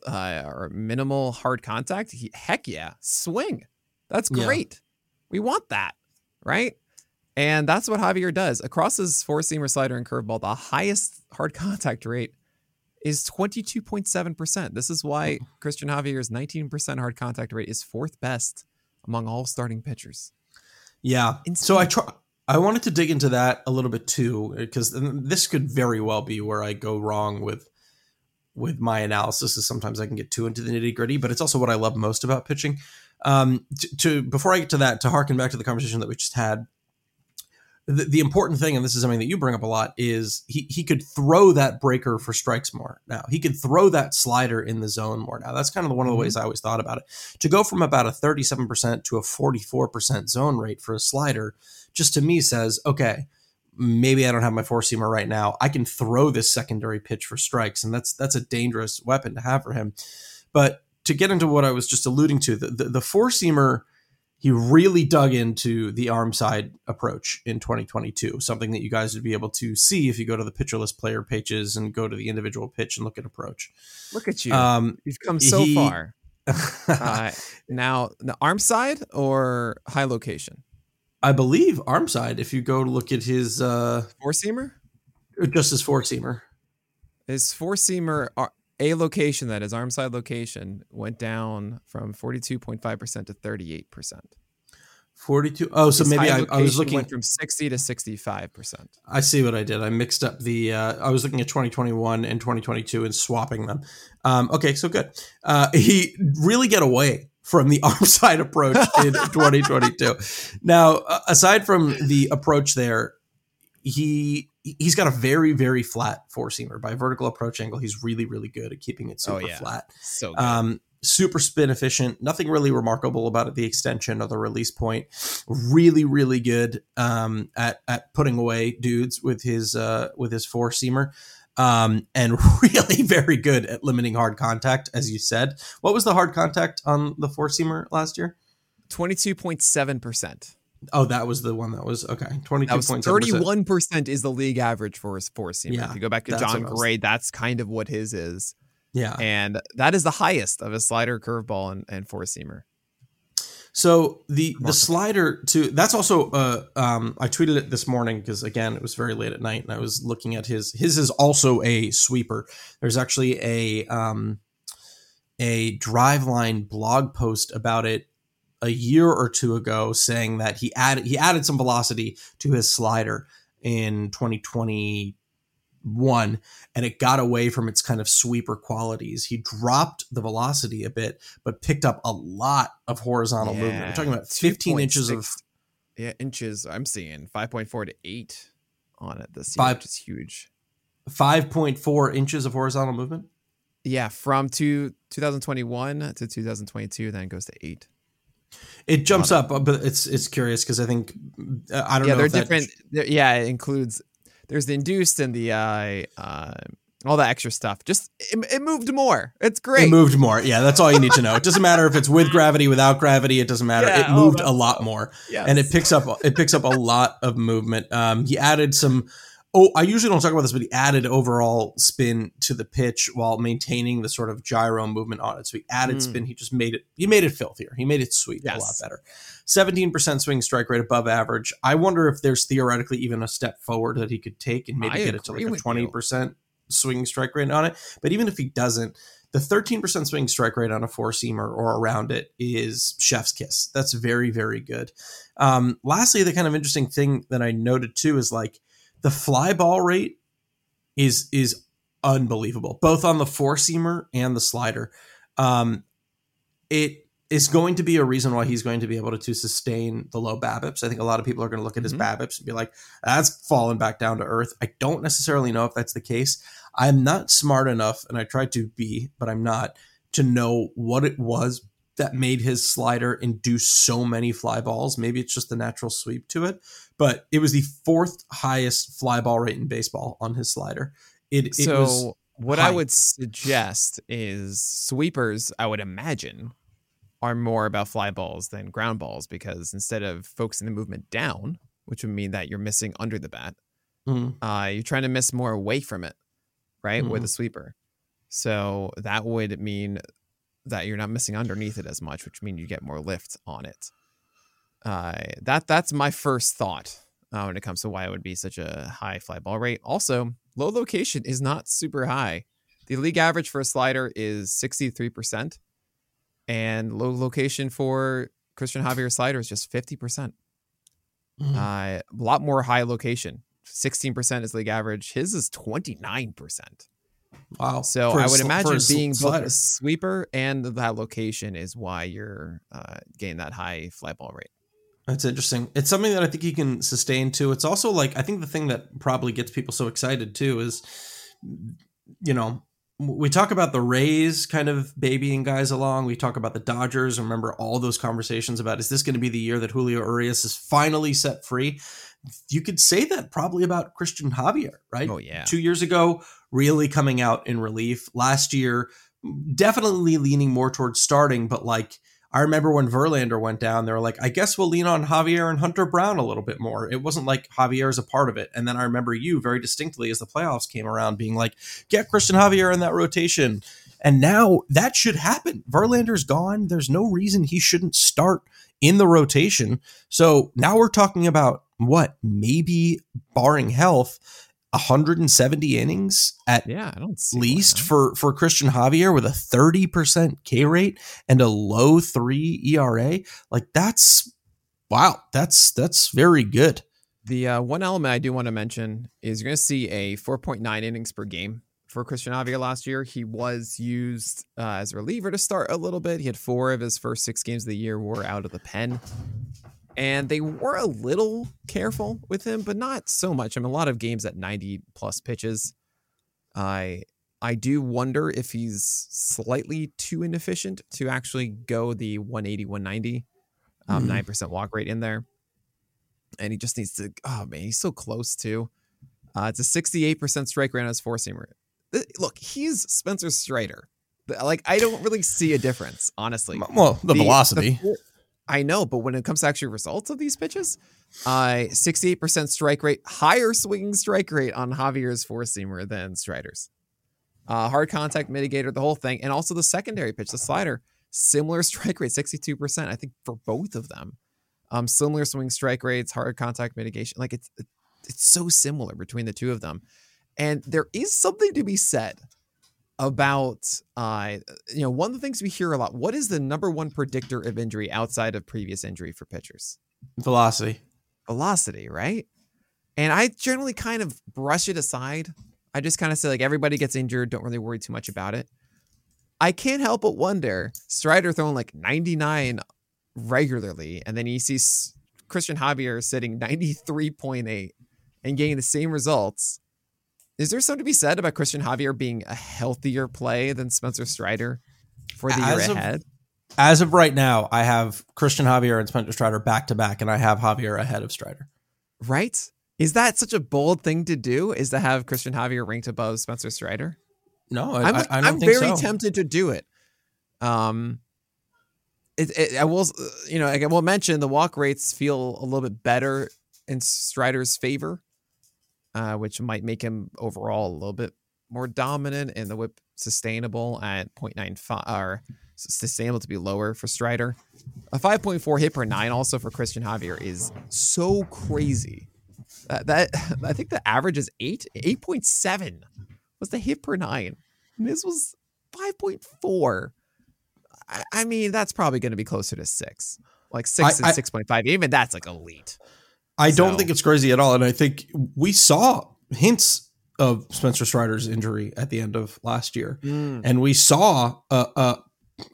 uh, or minimal hard contact, he, heck yeah, swing. That's Yeah. great. We want that, right? And that's what Javier does. Across his four seamer slider and curveball, the highest hard contact rate is 22.7%. This is why Cristian Javier's 19% hard contact rate is fourth best among all starting pitchers. Yeah. Insane. So I try. I wanted to dig into that a little bit too, because this could very well be where I go wrong with with my analysis. Is sometimes I can get too into the nitty gritty, but it's also what I love most about pitching. Um, to, to before I get to that, to harken back to the conversation that we just had, the, the important thing, and this is something that you bring up a lot, is he he could throw that breaker for strikes more. Now he could throw that slider in the zone more. Now that's kind of one of the Mhm. ways I always thought about it. To go from about a thirty seven percent to a forty four percent zone rate for a slider, just to me says, okay, maybe I don't have my four seamer right now. I can throw this secondary pitch for strikes, and that's that's a dangerous weapon to have for him. But to get into what I was just alluding to, the the, the four seamer he really dug into the arm side approach in 2022, something that you guys would be able to see if you go to the Pitcher List player pages and go to the individual pitch and look at approach. Look at you. Um, You've come so he- far. Uh, now, the arm side or high location? I believe arm side, if you go to look at his uh, Four seamer? just his four seamer. His four seamer, a location that is arm side location, went down from 42.5% to 38%. 42. Oh, so maybe I, I was looking. went from 60 to 65%. I see what I did. I mixed up the. Uh, I was looking at 2021 and 2022 and swapping them. Um, okay, so good. Uh, he really get away from the arm side approach in 2022. Now, aside from the approach there, he he's got a very very flat four seamer by vertical approach angle. He's really really good at keeping it Oh, super yeah. flat. So good. Um, super spin efficient. Nothing really remarkable about it. The extension or the release point. Really, really good um, at at putting away dudes with his uh, with his four seamer. Um, and really very good at limiting hard contact, as you said. What was the hard contact on the four seamer last year? 22.7%. Oh, that was the one that was okay. Twenty That two was point 31% is the league average for his four seamer. Yeah, if you go back to Jon Gray, that's kind of what his is. Yeah. And that is the highest of a slider, curveball, and, and four seamer. So the the slider to that's also uh um I tweeted it this morning because again it was very late at night and I was looking at his his is also a sweeper. There's actually a um a driveline blog post about it a year or two ago saying that he added he added some velocity to his slider in 2021 and it got away from its kind of sweeper qualities. He dropped the velocity a bit but picked up a lot of horizontal Yeah, movement. We're talking about 15 inches of yeah inches. I'm seeing 5.4 to 8 on it this year, Five- which is huge. 5.4 inches of horizontal movement. Yeah, from two, 2021 to 2022, then it goes to eight. It jumps up, but it's it's curious because I think uh, I don't yeah, know. they're if that- different. they're- yeah, it includes there's the induced and the uh, uh, all the extra stuff. Just it, it moved more. It's great. It moved more. Yeah, that's all you need to know. It doesn't matter if it's with gravity, without gravity. It doesn't matter. Yeah, it moved a lot more, Yes. and it picks up. It picks up a lot of movement. Um, he added some. Oh, I usually don't talk about this, but he added overall spin to the pitch while maintaining the sort of gyro movement on it. So he added Mm. spin. He just made it. He made it filthier. He made it sweet a lot better. Seventeen percent swing strike rate above average. I wonder if there's theoretically even a step forward that he could take and maybe I get it to like a twenty percent swing strike rate on it. But even if he doesn't, the 13% swing strike rate on a four seamer or around it is chef's kiss. That's very, very good. Um, lastly, the kind of interesting thing that I noted too is like the fly ball rate is is unbelievable, both on the four seamer and the slider. Um, it is going to be a reason why he's going to be able to, to sustain the low BABIPs. I think a lot of people are going to look at his Mhm. BABIPs and be like, that's fallen back down to earth. I don't necessarily know if that's the case. I'm not smart enough, and I tried to be, but I'm not, to know what it was that made his slider induce so many fly balls. Maybe it's just the natural sweep to it, but it was the fourth highest fly ball rate in baseball on his slider. It, it so was what high. I would suggest is sweepers. I would imagine are more about fly balls than ground balls because instead of focusing the movement down, which would mean that you're missing under the bat, Mm, uh, you're trying to miss more away from it, right? With Mhm. a sweeper. So that would mean that you're not missing underneath it as much, which means you get more lift on it. Uh, that that's my first thought uh, when it comes to why it would be such a high fly ball rate. Also, low location is not super high. The league average for a slider is 63%, and low location for Cristian Javier slider is just 50%. mm. Uh, a lot more high location. 16% is league average. His is 29%. wow. So For I would imagine being both a sweeper and that location is why you're uh, getting that high fly ball rate. That's interesting. It's something that I think he can sustain too. It's also like I think the thing that probably gets people so excited too is, you know, we talk about the Rays kind of babying guys along. We talk about the Dodgers. Remember all those conversations about is this going to be the year that Julio Urias is finally set free? You could say that probably about Cristian Javier, right? Oh, yeah. Two years ago, really coming out in relief. Last year, definitely leaning more towards starting, but like I remember when Verlander went down, they were like, I guess we'll lean on Javier and Hunter Brown a little bit more. It wasn't like Javier's a part of it. And then I remember you very distinctly as the playoffs came around being like, get Cristian Javier in that rotation. And now that should happen. Verlander's gone. There's no reason he shouldn't start in the rotation. So now we're talking about what? Maybe barring health, 170 innings at Yeah, I don't see least for for Cristian Javier with a 30% K rate and a low 3 ERA. Like that's wow, that's that's very good. The uh, one element I do want to mention is you're going to see a 4.9 innings per game for Cristian Javier last year. He was used uh, as a reliever to start a little bit. He had four of his first six games of the year were out of the pen. And they were a little careful with him, but not so much. I mean, a lot of games at 90 plus pitches. I I do wonder if he's slightly too inefficient to actually go the 180, 190, um, Mhm. 9% walk rate in there and he just needs to. Oh man, he's so close to. Uh, it's a sixty-eight percent strike rate on his four seamer. Look, he's Spencer Strider. Like I don't really see a difference, honestly. Well, the, velocity. four- I know, but when it comes to actual results of these pitches, uh, sixty-eight percent strike rate, higher swinging strike rate on Javier's four seamer than Strider's. Uh, hard contact mitigator, the whole thing, and also the secondary pitch, the slider. similar strike rate, 62%, I think for both of them. Um, similar swing strike rates, hard contact mitigation. Like it's it's so similar between the two of them. And there is something to be said about uh you know one of the things we hear a lot what is the number one predictor of injury outside of previous injury for pitchers? Velocity. velocity right? And i generally kind of brush it aside. I just kind of say like everybody gets injured don't really worry too much about it. I can't help but wonder strider throwing like 99 regularly and then you see cristian javier sitting 93.8 and getting the same results is there something to be said about Cristian Javier being a healthier play than Spencer Strider for the As year of- ahead? As of right now, I have Cristian Javier and Spencer Strider back to back, and I have Javier ahead of Strider. right? Is that such a bold thing to do? Is to have Cristian Javier ranked above Spencer Strider? No, I, I'm, I, I think very so. tempted to do it. Um, it, it, I will, you know, I will mention the walk rates feel a little bit better in Strider's favor, uh, which might make him overall a little bit more dominant and the whip sustainable at 0.95 or sustainable to be lower for Strider. A 5.4 hit per nine also for Cristian Javier is so crazy. Uh, that I think the average is eight, 8.7 was the hit per nine. And this was 5.4. I, I mean, that's probably going to be closer to six, like six I- I- and 6.5. Even that's like elite. I don't think it's crazy at all. And I think we saw hints of Spencer Strider's injury at the end of last year. And we saw, uh, uh,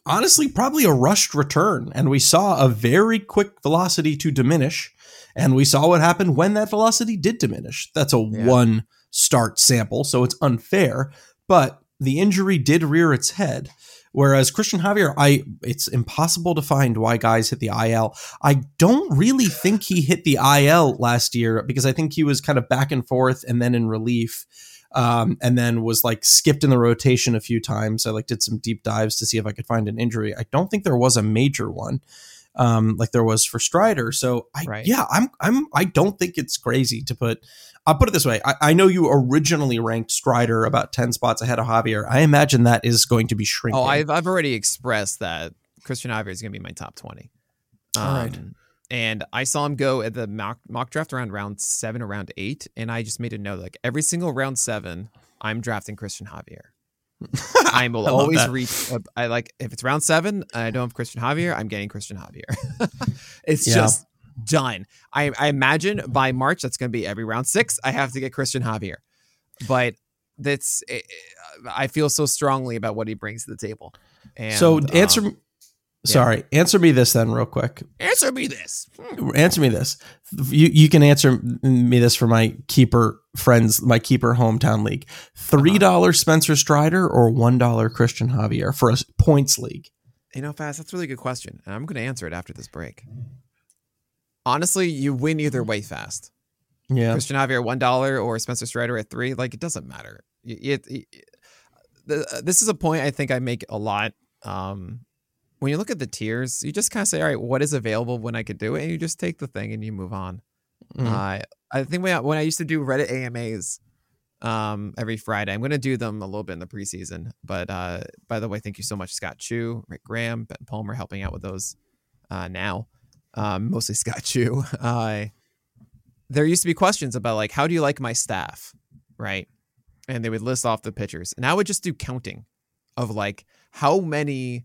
honestly, probably a rushed return. And we saw a very quick velocity to diminish. And we saw what happened when that velocity did diminish. That's a Yeah. one start sample. So it's unfair. But the injury did rear its head. Whereas Cristian Javier, I it's impossible to find why guys hit the IL. I don't really think he hit the IL last year because I think he was kind of back and forth and then in relief. Um, and then was like skipped in the rotation a few times. I like did some deep dives to see if I could find an injury. I don't think there was a major one, um, like there was for Strider. So I, Right. yeah, I'm, I'm, I don't think it's crazy to put. I'll put it this way. I, I know you originally ranked Strider about ten spots ahead of Javier. I imagine that is going to be shrinking. Oh, I've I've already expressed that Cristian Javier is going to be my top twenty. Um, All right. And I saw him go at the mock, mock draft around round seven or round eight, and I just made a note like every single round seven, I'm drafting Cristian Javier. I will I always that. reach. uh, I like if it's round seven, and I don't have Cristian Javier. I'm getting Cristian Javier. it's Yeah. just done. I, I imagine by March that's going to be every round six. I have to get Cristian Javier, but that's eh, eh, I feel so strongly about what he brings to the table. And, so answer. um, me Sorry, answer me this then, real quick. answer me this. Answer me this. You you can answer me this for my keeper friends, my keeper hometown league. Three dollars Spencer Strider or one dollar Cristian Javier for a points league. You know, Fast, that's a really good question. And I'm going to answer it after this break. Honestly, you win either way fast. Yeah, Cristian Javier at one dollar or Spencer Strider at three. Like it doesn't matter. Y- It, it, uh, this is a point I think I make a lot. Um, when you look at the tiers, you just kind of say, "All right, what is available when I could do it?" And you just take the thing and you move on. Mhm. Uh, I think when I, when I used to do Reddit AMAs um, every Friday, I'm going to do them a little bit in the preseason. But uh, by the way, thank you so much, Scott Chu, Rick Graham, Ben Palmer, helping out with those uh, now. Um, mostly Scott Chu. Uh, there used to be questions about like, how do you like my staff, right? And they would list off the pitchers, and I would just do counting of like how many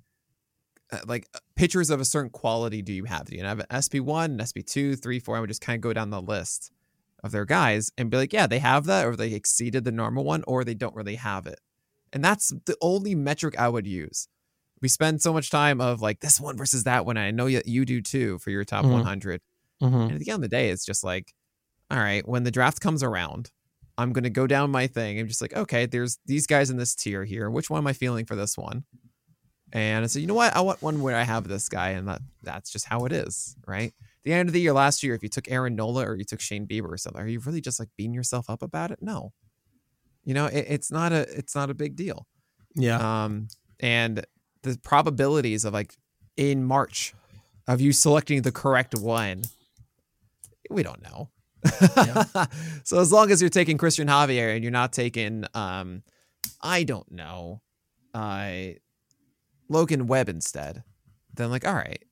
uh, like pitchers of a certain quality do you have? Do you have an SP one, an SP two, three, four? I would just kind of go down the list of their guys and be like, yeah, they have that, or they exceeded the normal one, or they don't really have it. And that's the only metric I would use. We spend so much time of like this one versus that one. I know that you do too for your top Mhm. 100. Mhm. And at the end of the day, it's just like, all right, when the draft comes around, I'm going to go down my thing. I'm just like, okay, there's these guys in this tier here. Which one am I feeling for this one? And I said, you know what? I want one where I have this guy, and that that's just how it is, right? At the end of the year last year, if you took Aaron Nola or you took Shane Bieber or something, are you really just like beating yourself up about it? No. You know, it, it's not a it's not a big deal. yeah. Um, and the probabilities of like in March of you selecting the correct one, we don't know. so as long as you're taking Cristian Javier and you're not taking, um, I don't know, uh, Logan Webb instead, then like, all right,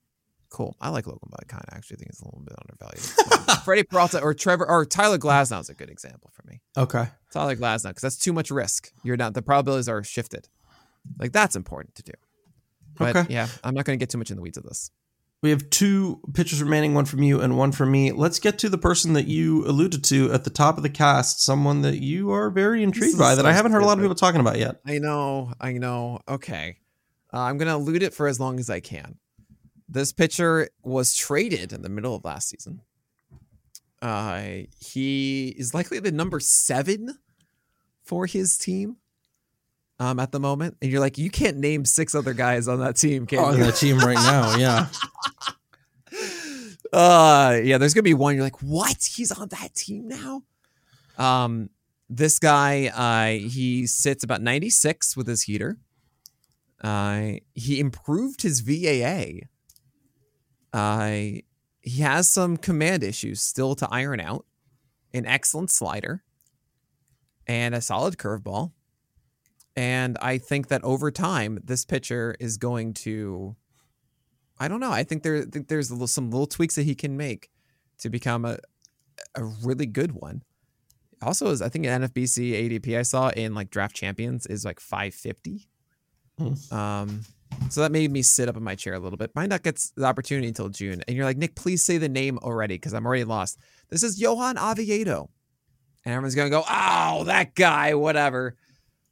cool. I like Logan Webb. I kind of actually think it's a little bit undervalued. Freddy Peralta or Trevor or Tyler Glasnow is a good example for me. Okay. Tyler Glasnow because that's too much risk. You're not the probabilities are shifted. Like that's important to do. But Okay. yeah, I'm not going to get too much in the weeds of this. We have two pitchers remaining, one from you and one from me. Let's get to the person that you alluded to at the top of the cast, someone that you are very intrigued by that I haven't heard a lot of people talking about yet. I know, I know. Okay. Uh, I'm going to elude it for as long as I can. This pitcher was traded in the middle of last season. Uh, he is likely the number seven for his team um, at the moment. And you're like, you can't name six other guys on that team, can On you? the team right now, yeah. uh yeah there's gonna be one you're like what he's on that team now um this guy uh he sits about 96 with his heater uh he improved his vaa uh he has some command issues still to iron out an excellent slider and a solid curveball and i think that over time this pitcher is going to I don't know. I think there think there's a little, some little tweaks that he can make to become a a really good one. Also, is I think an NFBC ADP I saw in like draft champions is like 550. Hmm. Um, so that made me sit up in my chair a little bit. Might not get the opportunity until June. And you're like, Nick, please say the name already because I'm already lost. This is Johan Oviedo, and everyone's gonna go, oh, that guy, whatever.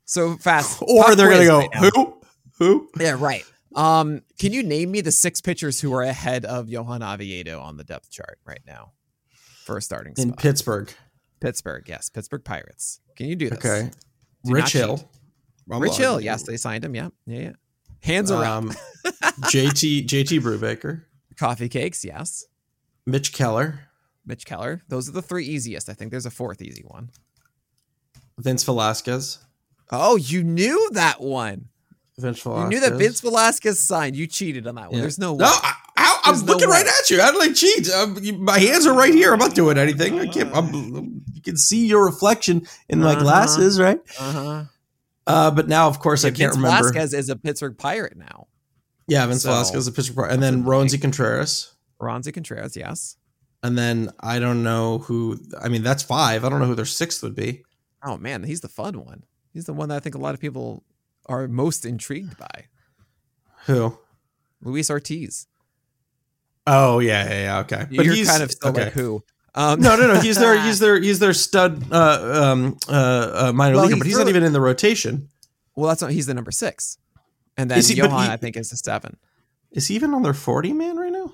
So fast. Or Pop they're going to go, right who? Who? Yeah, right. Um, can you name me the six pitchers who are ahead of Johan Oviedo on the depth chart right now for a starting spot? In? Pittsburgh. Pittsburgh, yes, Pittsburgh Pirates. Can you do this? Okay. Do Rich. Hill. Rich Hill, yes, they signed him. Yeah, yeah, yeah. Hands around. Um, JT JT Brubaker, Coffee cakes, yes. Mitch Keller, Mitch Keller. Those are the three easiest. I think there's a fourth easy one. Vince Velasquez. Oh, you knew that one. Vince Velasquez. You knew that Vince Velasquez signed. You cheated on that one. Yeah. There's no way. No, I, I, I'm There's no looking right way. at you. How did I cheat? Um, you- my hands are right here. I'm not doing anything. I can't. I'm, you can see your reflection in my Uh-huh. glasses, right? Uh-huh. Uh, but now, of course, I can't Vince remember. Velasquez is a Pittsburgh Pirate now. Yeah, Vince So- Velasquez is a Pittsburgh Pirate, and then That's Roansy Contreras, Roansy Contreras, yes. and then I don't know who. I mean, that's five. I don't know who their sixth would be. Oh man, he's the fun one. He's the one that I think a lot of people are most intrigued by. Who? Luis Ortiz. Oh yeah, yeah, yeah. Okay, But You're kind of still okay. like who? Um, no, no, no. He's their he's their he's their stud uh, um, uh, uh, minor Well, leaguer, but he's not even in the rotation. Well, that's not. He's the number six, and then he- Johan, he- I think, is the seven. Is he even on their forty man right now?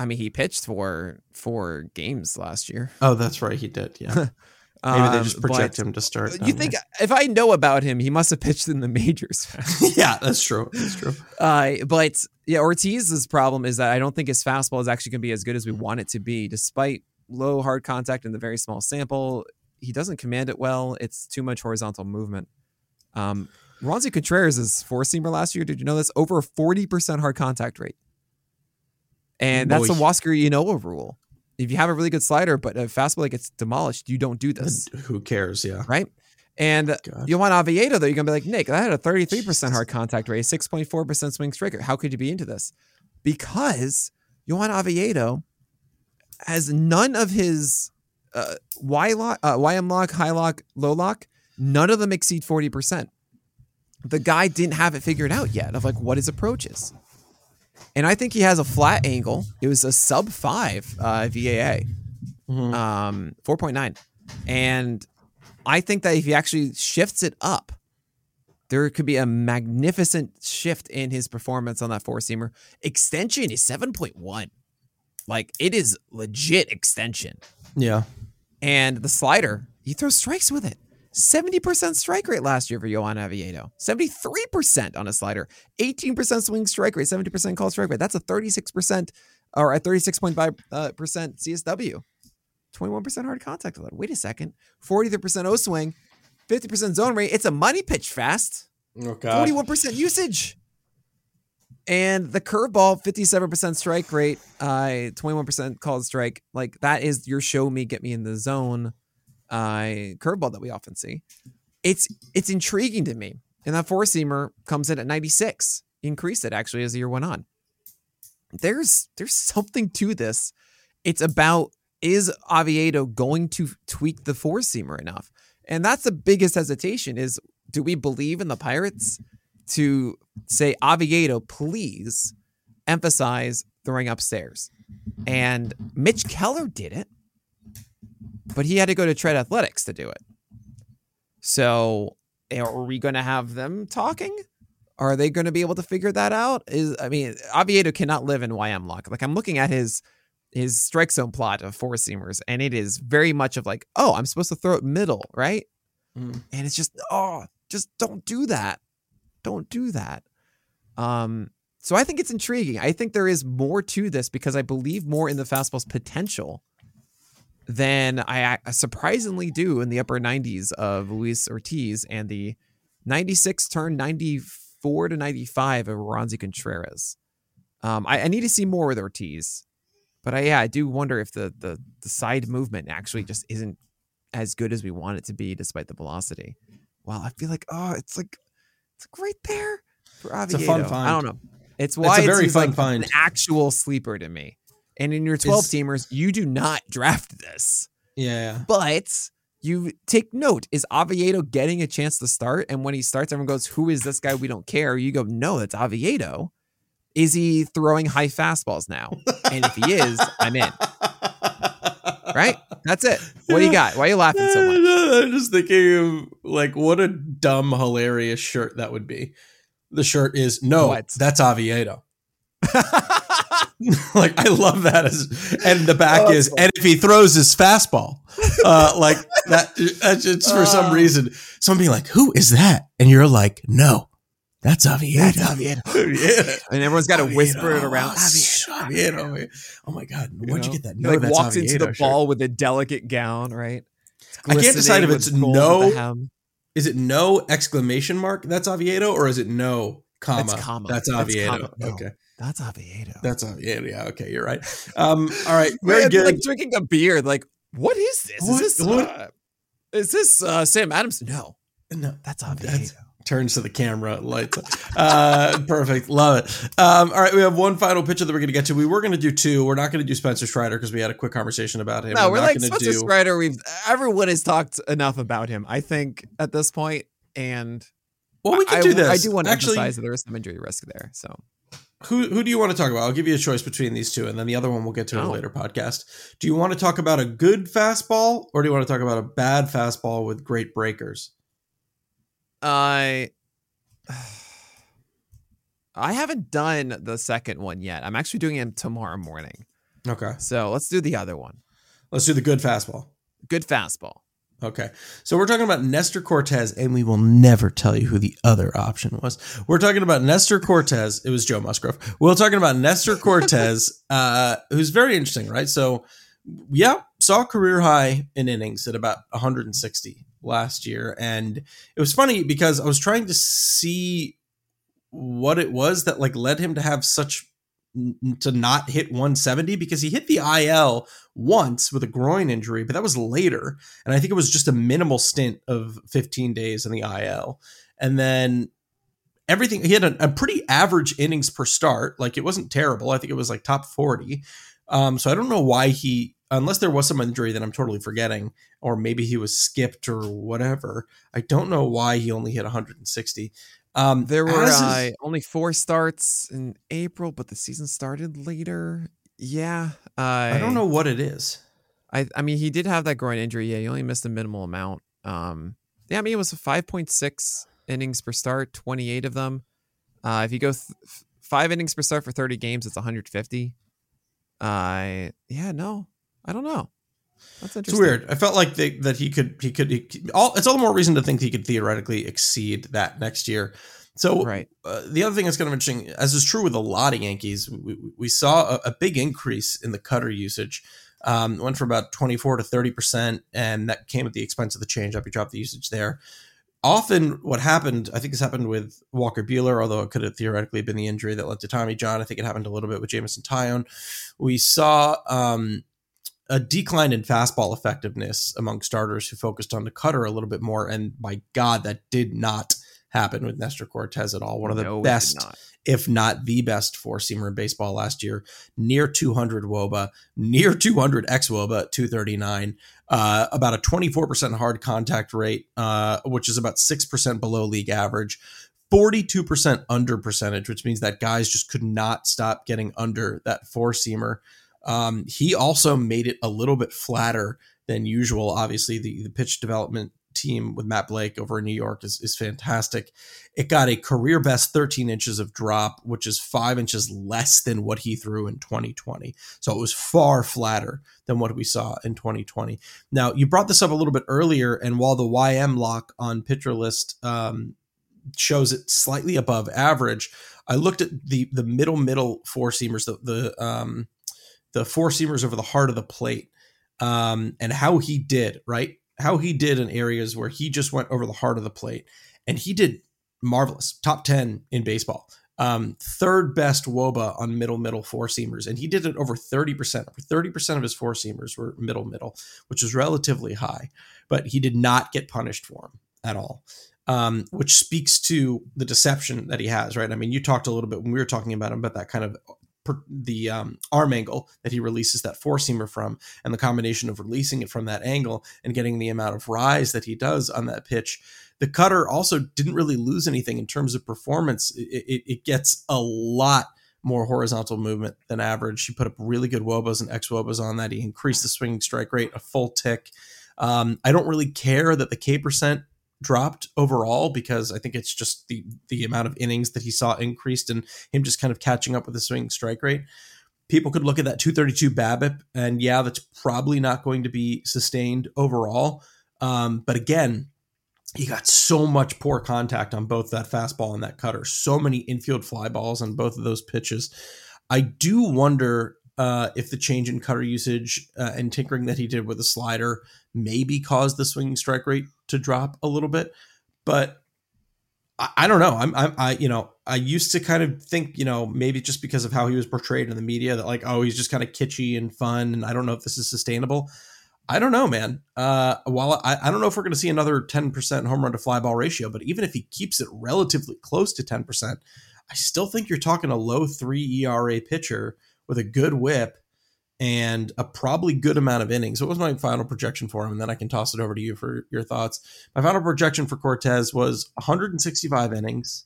I mean, he pitched for four games last year. Oh, that's right, he did. Yeah, maybe they Um, just project him to start. You think there. if I know about him, he must have pitched in the majors. yeah, that's true. That's true. Uh, but yeah, Ortiz's problem is that I don't think his fastball is actually going to be as good as we want it to be, despite low hard contact and the very small sample. He doesn't command it well. It's too much horizontal movement. Um, Roansy Contreras is four seamer last year. Did you know this? Over a forty percent hard contact rate, and that's the Boy. Huascar Ynoa rule. If you have a really good slider, but a fastball that gets demolished, you don't do this, Who cares? Yeah. right? And God. want Oviedo, though, you're gonna be like, Nick, that had a 33% hard contact rate, 6.4% swing strike rate. How could you be into this? Because Johan Oviedo has none of his uh, Y lock, uh, YM lock, high lock, low lock, none of them exceed 40%. The guy didn't have it figured out yet of like what his approach is. And I think he has a flat angle. It was a sub five uh, VAA Mhm. um, 4.9. And I think that if he actually shifts it up, there could be a magnificent shift in his performance on that four seamer. Extension is 7.1. Like it is legit extension. Yeah. And the slider, he throws strikes with it. 70% strike rate last year for Johan Oviedo. 73% on a slider. 18% swing strike rate, 70% call strike rate. That's a 36% or a 36.5 uh, percent CSW. 21% hard contact allowed. Wait a second. 43% O swing, 50% zone rate. It's a money pitch fast. Oh God. 41% usage. And the curveball, 57% strike rate, uh, 21% called strike. Like that is your show me, get me in the zone uh, curveball that we often see. It's it's intriguing to me. And that four seamer comes in at 96. increased it actually as the year went on. There's there's something to this. It's about is Oviedo going to tweak the four seamer enough? And that's the biggest hesitation is do we believe in the Pirates to say Oviedo, please emphasize throwing upstairs? And Mitch Keller did it, but he had to go to Tread Athletics to do it. So are we going to have them talking? Are they going to be able to figure that out? Is I mean, Oviedo cannot live in YM lock. Like I'm looking at his his strike zone plot of four seamers, and it is very much of like, oh, I'm supposed to throw it middle, right? Mm. And it's just, oh, just don't do that. Don't do that. Um, so I think it's intriguing. I think there is more to this because I believe more in the fastball's potential than I surprisingly do in the upper 90s of Luis Ortiz and the 96 turn 94 to 95 of Roansy Contreras. Um, I, I, need to see more with Ortiz, but I, yeah, I do wonder if the, the the side movement actually just isn't as good as we want it to be, despite the velocity. Well, I feel like oh, it's like it's like right there for. It's a fun find. I don't know. It's why it's a very it's fun like find. an actual sleeper to me. And in your 12 is, teamers, you do not draft this. Yeah. But you take note is Oviedo getting a chance to start? And when he starts, everyone goes, Who is this guy? We don't care. You go, No, it's Oviedo. Is he throwing high fastballs now? And if he is, I'm in. Right? That's it. What do you got? Why are you laughing so much? I'm just thinking of like what a dumb, hilarious shirt that would be. The shirt is no, what? that's Oviedo. like I love that as and the back oh, is and if he throws his fastball, uh, like that, it's for some uh. reason someone being like, "Who is that?" and you're like, "No, that's Oviedo. That's Oviedo. yeah. And everyone's got to whisper it around. Oviedo. Oviedo. Oh my God. Where'd you, you get that? No, like walks Oviedo into the ball with a delicate gown, right? I can't decide if it's no. Is it no exclamation mark? That's Oviedo, or is it no comma? That's comma. That's Oviedo. That's comma. No. Okay. That's Oviedo. That's Oviedo. Yeah. Okay. You're right. Um. All right. Very good. Like drinking a beer. Like, what is this? What, is this? What? Uh, is this uh, Sam Adams? No. No. That's Oviedo. That's, turns to the camera, lights. Uh, perfect, love it. Um, all right, we have one final picture that we're going to get to. We were going to do two. We're not going to do Spencer Strider because we had a quick conversation about him. No, we're, we're like Spencer do... Strider. We've everyone has talked enough about him. I think at this point, and well, we can do this. I do want to Actually, emphasize that there is some injury risk there. So. Who, who do you want to talk about? I'll give you a choice between these two, and then the other one we'll get to oh. in a oh. later podcast. Do you want to talk about a good fastball, or do you want to talk about a bad fastball with great breakers? I I haven't done the second one yet. I'm actually doing it tomorrow morning. Okay. So let's do the other one. Let's do the good fastball. Good fastball. Okay. So we're talking about Nestor Cortes, and we will never tell you who the other option was. We're talking about Nestor Cortes. It was Joe Musgrove. We're talking about Nestor Cortes, uh, who's very interesting, right? So, yeah, saw career high in innings at about 160 last year. And it was funny because I was trying to see what it was that like led him to have such to not hit 170 because he hit the IL once with a groin injury, but that was later. And I think it was just a minimal stint of 15 days in the IL. And then everything, he had a, a pretty average innings per start. Like it wasn't terrible. I think it was like top 40. Um, so I don't know why he unless there was some injury that I'm totally forgetting, or maybe he was skipped or whatever. I don't know why he only hit 160. Um, there were uh, only four starts in April, but the season started later. Yeah, I, I don't know what it is. I I mean, he did have that groin injury. Yeah, he only missed a minimal amount. Um, yeah, I mean, it was 5.6 innings per start, 28 of them. Uh, if you go th- five innings per start for 30 games, it's 150. Uh, yeah, no, I don't know. That's interesting. It's weird. I felt like they, that he could he could he, all. It's all the more reason to think he could theoretically exceed that next year. So right. Uh, the other thing that's kind of interesting, as is true with a lot of Yankees, we, we saw a, a, big increase in the cutter usage. Um, went from about 24 to 30 percent, and that came at the expense of the changeup. He dropped the usage there. Often, what happened, I think this happened with Walker Buehler, although it could have theoretically been the injury that led to Tommy John. I think it happened a little bit with Jameson Taillon. We saw um, a decline in fastball effectiveness among starters who focused on the cutter a little bit more. And by God, that did not happen with Nestor Cortes at all. One of the No, best, not. if not the best, four seamer in baseball last year. Near 200 WOBA, near 200 x WOBA at 239. Uh, about a 24% hard contact rate, uh, which is about 6% below league average. 42% under percentage, which means that guys just could not stop getting under that four seamer. Um, he also made it a little bit flatter than usual. Obviously, the, the pitch development team with Matt Blake over in New York is, is fantastic. It got a career best 13 inches of drop, which is five inches less than what he threw in 2020. So it was far flatter than what we saw in 2020. Now, you brought this up a little bit earlier, and while the YM lock on pitcher list um, shows it slightly above average, I looked at the the middle middle four seamers, the the um, the four seamers over the heart of the plate, um, and how he did right, how he did in areas where he just went over the heart of the plate, and he did marvelous, top ten in baseball. Um, third best WOBA on middle middle four seamers, and he did it over thirty percent. Over thirty percent of his four seamers were middle middle, which is relatively high, but he did not get punished for them at all um, which speaks to the deception that he has, right? I mean, you talked a little bit when we were talking about him about that kind of the um, arm angle that he releases that four seamer from, and the combination of releasing it from that angle and getting the amount of rise that he does on that pitch. The cutter also didn't really lose anything in terms of performance. It, it, it gets a lot more horizontal movement than average. He put up really good wobas and x wobas on that. He increased the swinging strike rate a full tick. Um, I don't really care that the K percent dropped overall because I think it's just the the amount of innings that he saw increased and him just kind of catching up with the swing strike rate. People could look at that 232 BABIP and yeah, that's probably not going to be sustained overall. Um, but again, he got so much poor contact on both that fastball and that cutter. So many infield fly balls on both of those pitches. I do wonder uh, if the change in cutter usage uh, and tinkering that he did with the slider maybe caused the swinging strike rate to drop a little bit. But I, I don't know. I'm, I'm, I, you know, I used to kind of think, you know, maybe just because of how he was portrayed in the media that like, oh, he's just kind of kitschy and fun, and I don't know if this is sustainable. I don't know, man. Uh, while I, I don't know if we're going to see another 10% home run to fly ball ratio, but even if he keeps it relatively close to 10%, I still think you're talking a low three ERA pitcher with a good whip and a probably good amount of innings. What was my final projection for him? And then I can toss it over to you for your thoughts. My final projection for Cortes was 165 innings,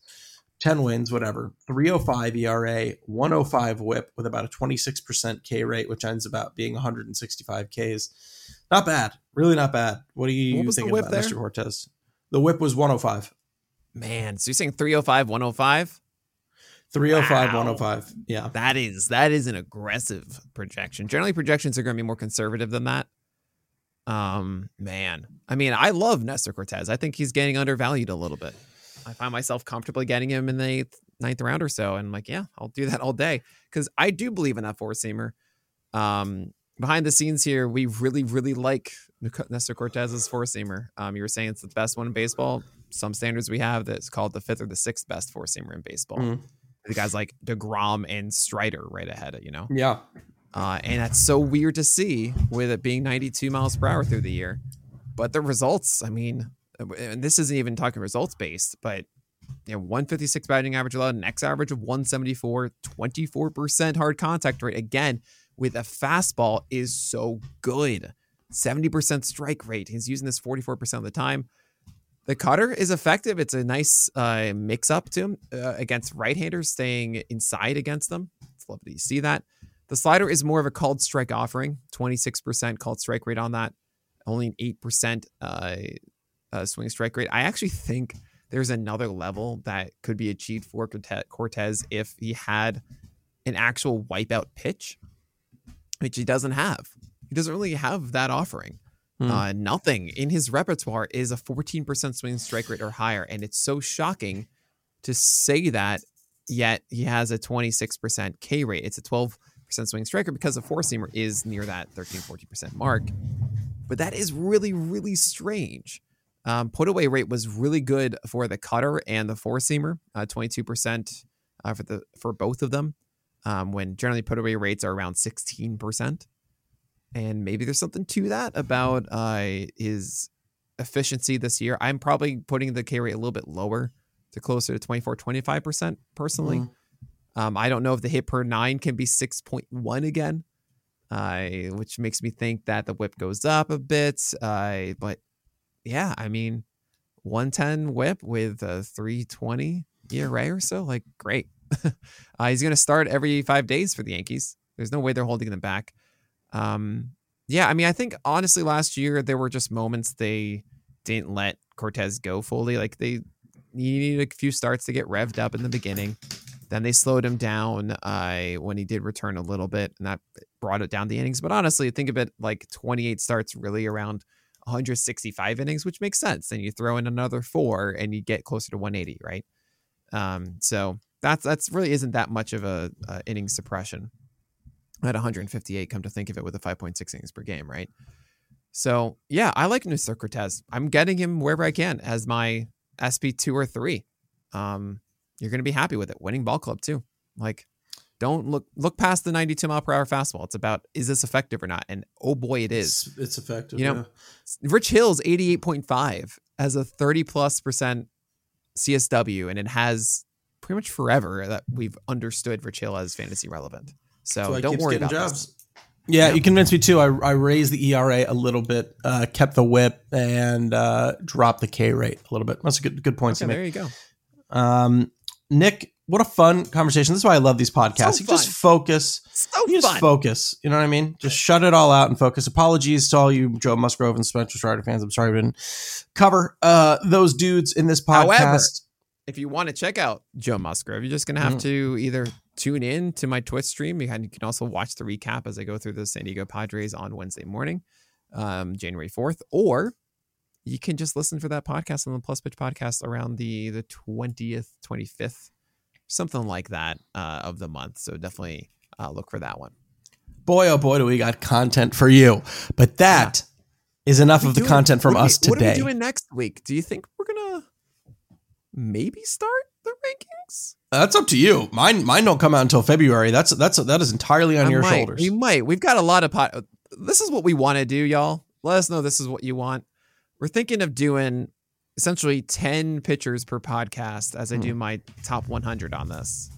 10 wins, whatever, 305 ERA, 105 whip with about a 26% K rate, which ends about being 165 Ks. Not bad. Really not bad. What do you What was the think whip about there? Mr. Cortes? The whip was 105. Man, so you're saying 305, 105? 305, Wow. 105. Yeah. That is that is an aggressive projection. Generally, projections are going to be more conservative than that. Um, man, I mean, I love Nestor Cortes. I think he's getting undervalued a little bit. I find myself comfortably getting him in the eighth, ninth round or so, and I'm like, yeah, I'll do that all day because I do believe in that four seamer. Um, behind the scenes here, we really, really like Nestor Cortes's four seamer. Um, you were saying it's the best one in baseball. Some standards we have that's called the fifth or the sixth best four seamer in baseball Mhm. The guys like DeGrom and Strider right ahead, you know? Yeah. Uh, and that's so weird to see with it being 92 miles per hour through the year. But the results, I mean, and this isn't even talking results based, but you know, 156 batting average allowed, an X average of 174, 24% hard contact rate. Again, with a fastball is so good. 70% strike rate. He's using this 44% of the time. The cutter is effective. It's a nice uh, mix up to him uh, against right handers, staying inside against them. It's lovely to see that. The slider is more of a called strike offering, 26% called strike rate on that, only an 8% uh, uh, swing strike rate. I actually think there's another level that could be achieved for Cortes if he had an actual wipeout pitch, which he doesn't have. He doesn't really have that offering. Hmm. Uh, nothing in his repertoire is a 14% swing strike rate or higher. And it's so shocking to say that, yet he has a 26% K rate. It's a 12% swing striker because the four seamer is near that 13, 14% mark. But that is really, really strange. Um, put away rate was really good for the cutter and the four seamer, uh, 22% uh, for the for both of them. Um, when generally put away rates are around 16% and maybe there's something to that about uh, his efficiency this year. I'm probably putting the K rate a little bit lower to closer to 24, 25% personally. Mhm. Um, I don't know if the hit per nine can be 6.1 again, uh, which makes me think that the whip goes up a bit. Uh, but yeah, I mean, 110 whip with a 320 ERA or so, like great. uh, he's going to start every five days for the Yankees. There's no way they're holding them back. Um, yeah, I mean, I think honestly, last year there were just moments they didn't let Cortes go fully. Like they he needed a few starts to get revved up in the beginning. Then they slowed him down uh, when he did return a little bit, and that brought it down the innings. But honestly, think of it like 28 starts, really around 165 innings, which makes sense. Then you throw in another four, and you get closer to 180, right? Um, so that's that's really isn't that much of a, a inning suppression at 158. Come to think of it, with a 5.6 innings per game, right? So yeah, I like Mr. Cortes. I'm getting him wherever I can as my SP two or three. Um, you're gonna be happy with it. Winning ball club too. Like, don't look look past the 92 mile per hour fastball. It's about is this effective or not? And oh boy, it is. It's, it's effective. You know, yeah. Rich Hill's 88.5 as a 30 plus percent CSW, and it has pretty much forever that we've understood Rich Hill as fantasy relevant. So That's why he don't keeps worry about jobs. this. Yeah, Yeah. you convinced me too. I, I raised the ERA a little bit, uh, kept the whip, and uh, dropped the K rate a little bit. That's a good good point Okay, to there you go. Um, Nick, what a fun conversation. This is why I love these podcasts. So you just focus. So You just fun. focus. You know what I mean? Just shut it all out and focus. Apologies to all you Joe Musgrove and Spencer Strider fans. I'm sorry we didn't cover uh, those dudes in this podcast. However, if you want to check out Joe Musgrove, you're just going to have Mhm. to either tune in to my Twitch stream. You can, also watch the recap as I go through the San Diego Padres on Wednesday morning, um, January 4th, or you can just listen for that podcast on the Plus Pitch podcast around the the 20th, 25th, something like that uh, of the month. So definitely uh, look for that one. boy, oh boy, do we got content for you. But that is enough of the doing- content from what are we- us What are today. we doing next week? Do you think we're going to maybe start the rankings? That's up to you. Mine, mine don't come out until February. That's that's that is entirely on I your might. shoulders. We might. We've got a lot of pot. This is what we want to do, y'all. Let us know this is what you want. We're thinking of doing essentially 10 pictures per podcast as I Hmm. do my top 100 on this.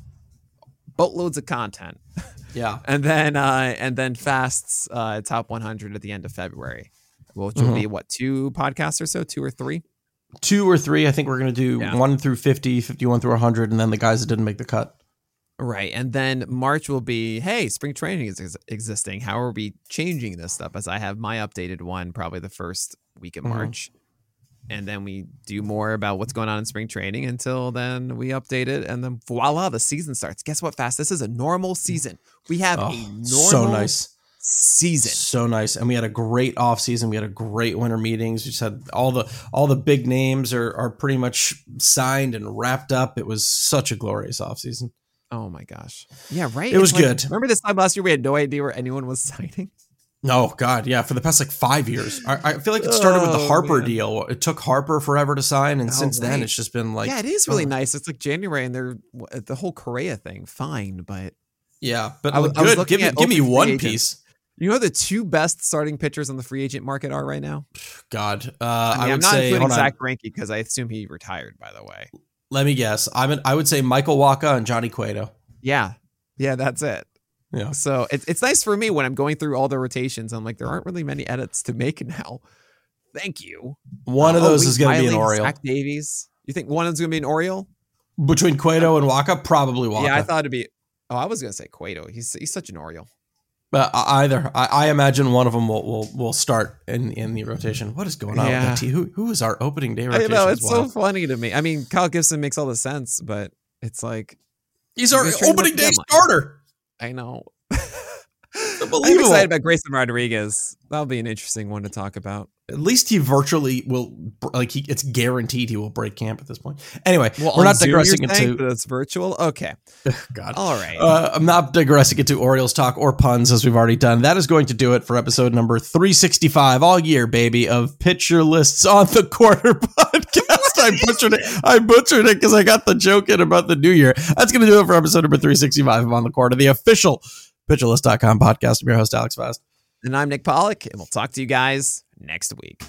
Boatloads of content. yeah, And then uh and then fasts uh top 100 at the end of February. Which will Mhm. be what, two podcasts or so, two or three? Two or three. I think we're gonna do Yeah. one through 50, 51 through 100, and then the guys that didn't make the cut. Right. And then March will be, hey, spring training is ex- existing. How are we changing this stuff? As I have my updated one probably the first week of Mhm. March. And then we do more about what's going on in spring training until then we update it. And then voila, the season starts. Guess what, Fast? This is a normal season. We have Oh, a normal so nice. Season. So nice. And we had a great off season. We had a great winter meetings. We just had all the all the big names are are pretty much signed and wrapped up. It was such a glorious off season. Oh my gosh. Yeah, right. It was like- good. Remember this time last year we had no idea where anyone was signing? Oh God, yeah. For the past like five years, I, I feel like it started with the Oh, Harper man. deal. It took Harper forever to sign, and Oh, since then, it's just been like yeah, it is really oh. nice. It's like January and they're the whole Correa thing, fine, but yeah. But I was- I was good. Give me give me one agents. piece. You know who the two best starting pitchers on the free agent market are right now? God, uh, I mean, I am not say. including Zack Greinke because I assume he retired. By the way, Let me guess. I'm. An, I would say Michael Wacha and Johnny Cueto. yeah, yeah, that's it. Yeah. So it's it's nice for me when I'm going through all the rotations. I'm like, there aren't really many edits to make now. Thank you. One of Oh, those is going to be an Oriole. Zach Davies. You think one of them's going to be an Oriole? Between Cueto and Wacha, probably Waka. Yeah, I thought it'd be. Oh, I was going to say Cueto. He's he's such an Oriole. But either I, I imagine one of them will, will will start in in the rotation. What is going on Yeah. with that team? Who who is our opening day I rotation? know it's so funny to me. I mean, Kyle Gibson makes all the sense, but it's like He's our opening day starter. I know. I'm excited about Grayson Rodriguez. That'll be an interesting one to talk about. At least he virtually will like he. It's guaranteed he will break camp at this point. Anyway, Well, we're not Zoom, digressing into. that it's virtual. Okay, God. all right. Uh, I'm not digressing into Orioles talk or puns as we've already done. That is going to do it for episode number 365 all year, baby, of pitcher lists on the corner podcast. I butchered it. I butchered it because I got the joke in about the new year. That's going to do it for episode number 365 of On the Corner, the official pitcherlist.com podcast. I'm your host, Alex Fast. and I'm Nick Pollack, and we'll talk to you guys next week.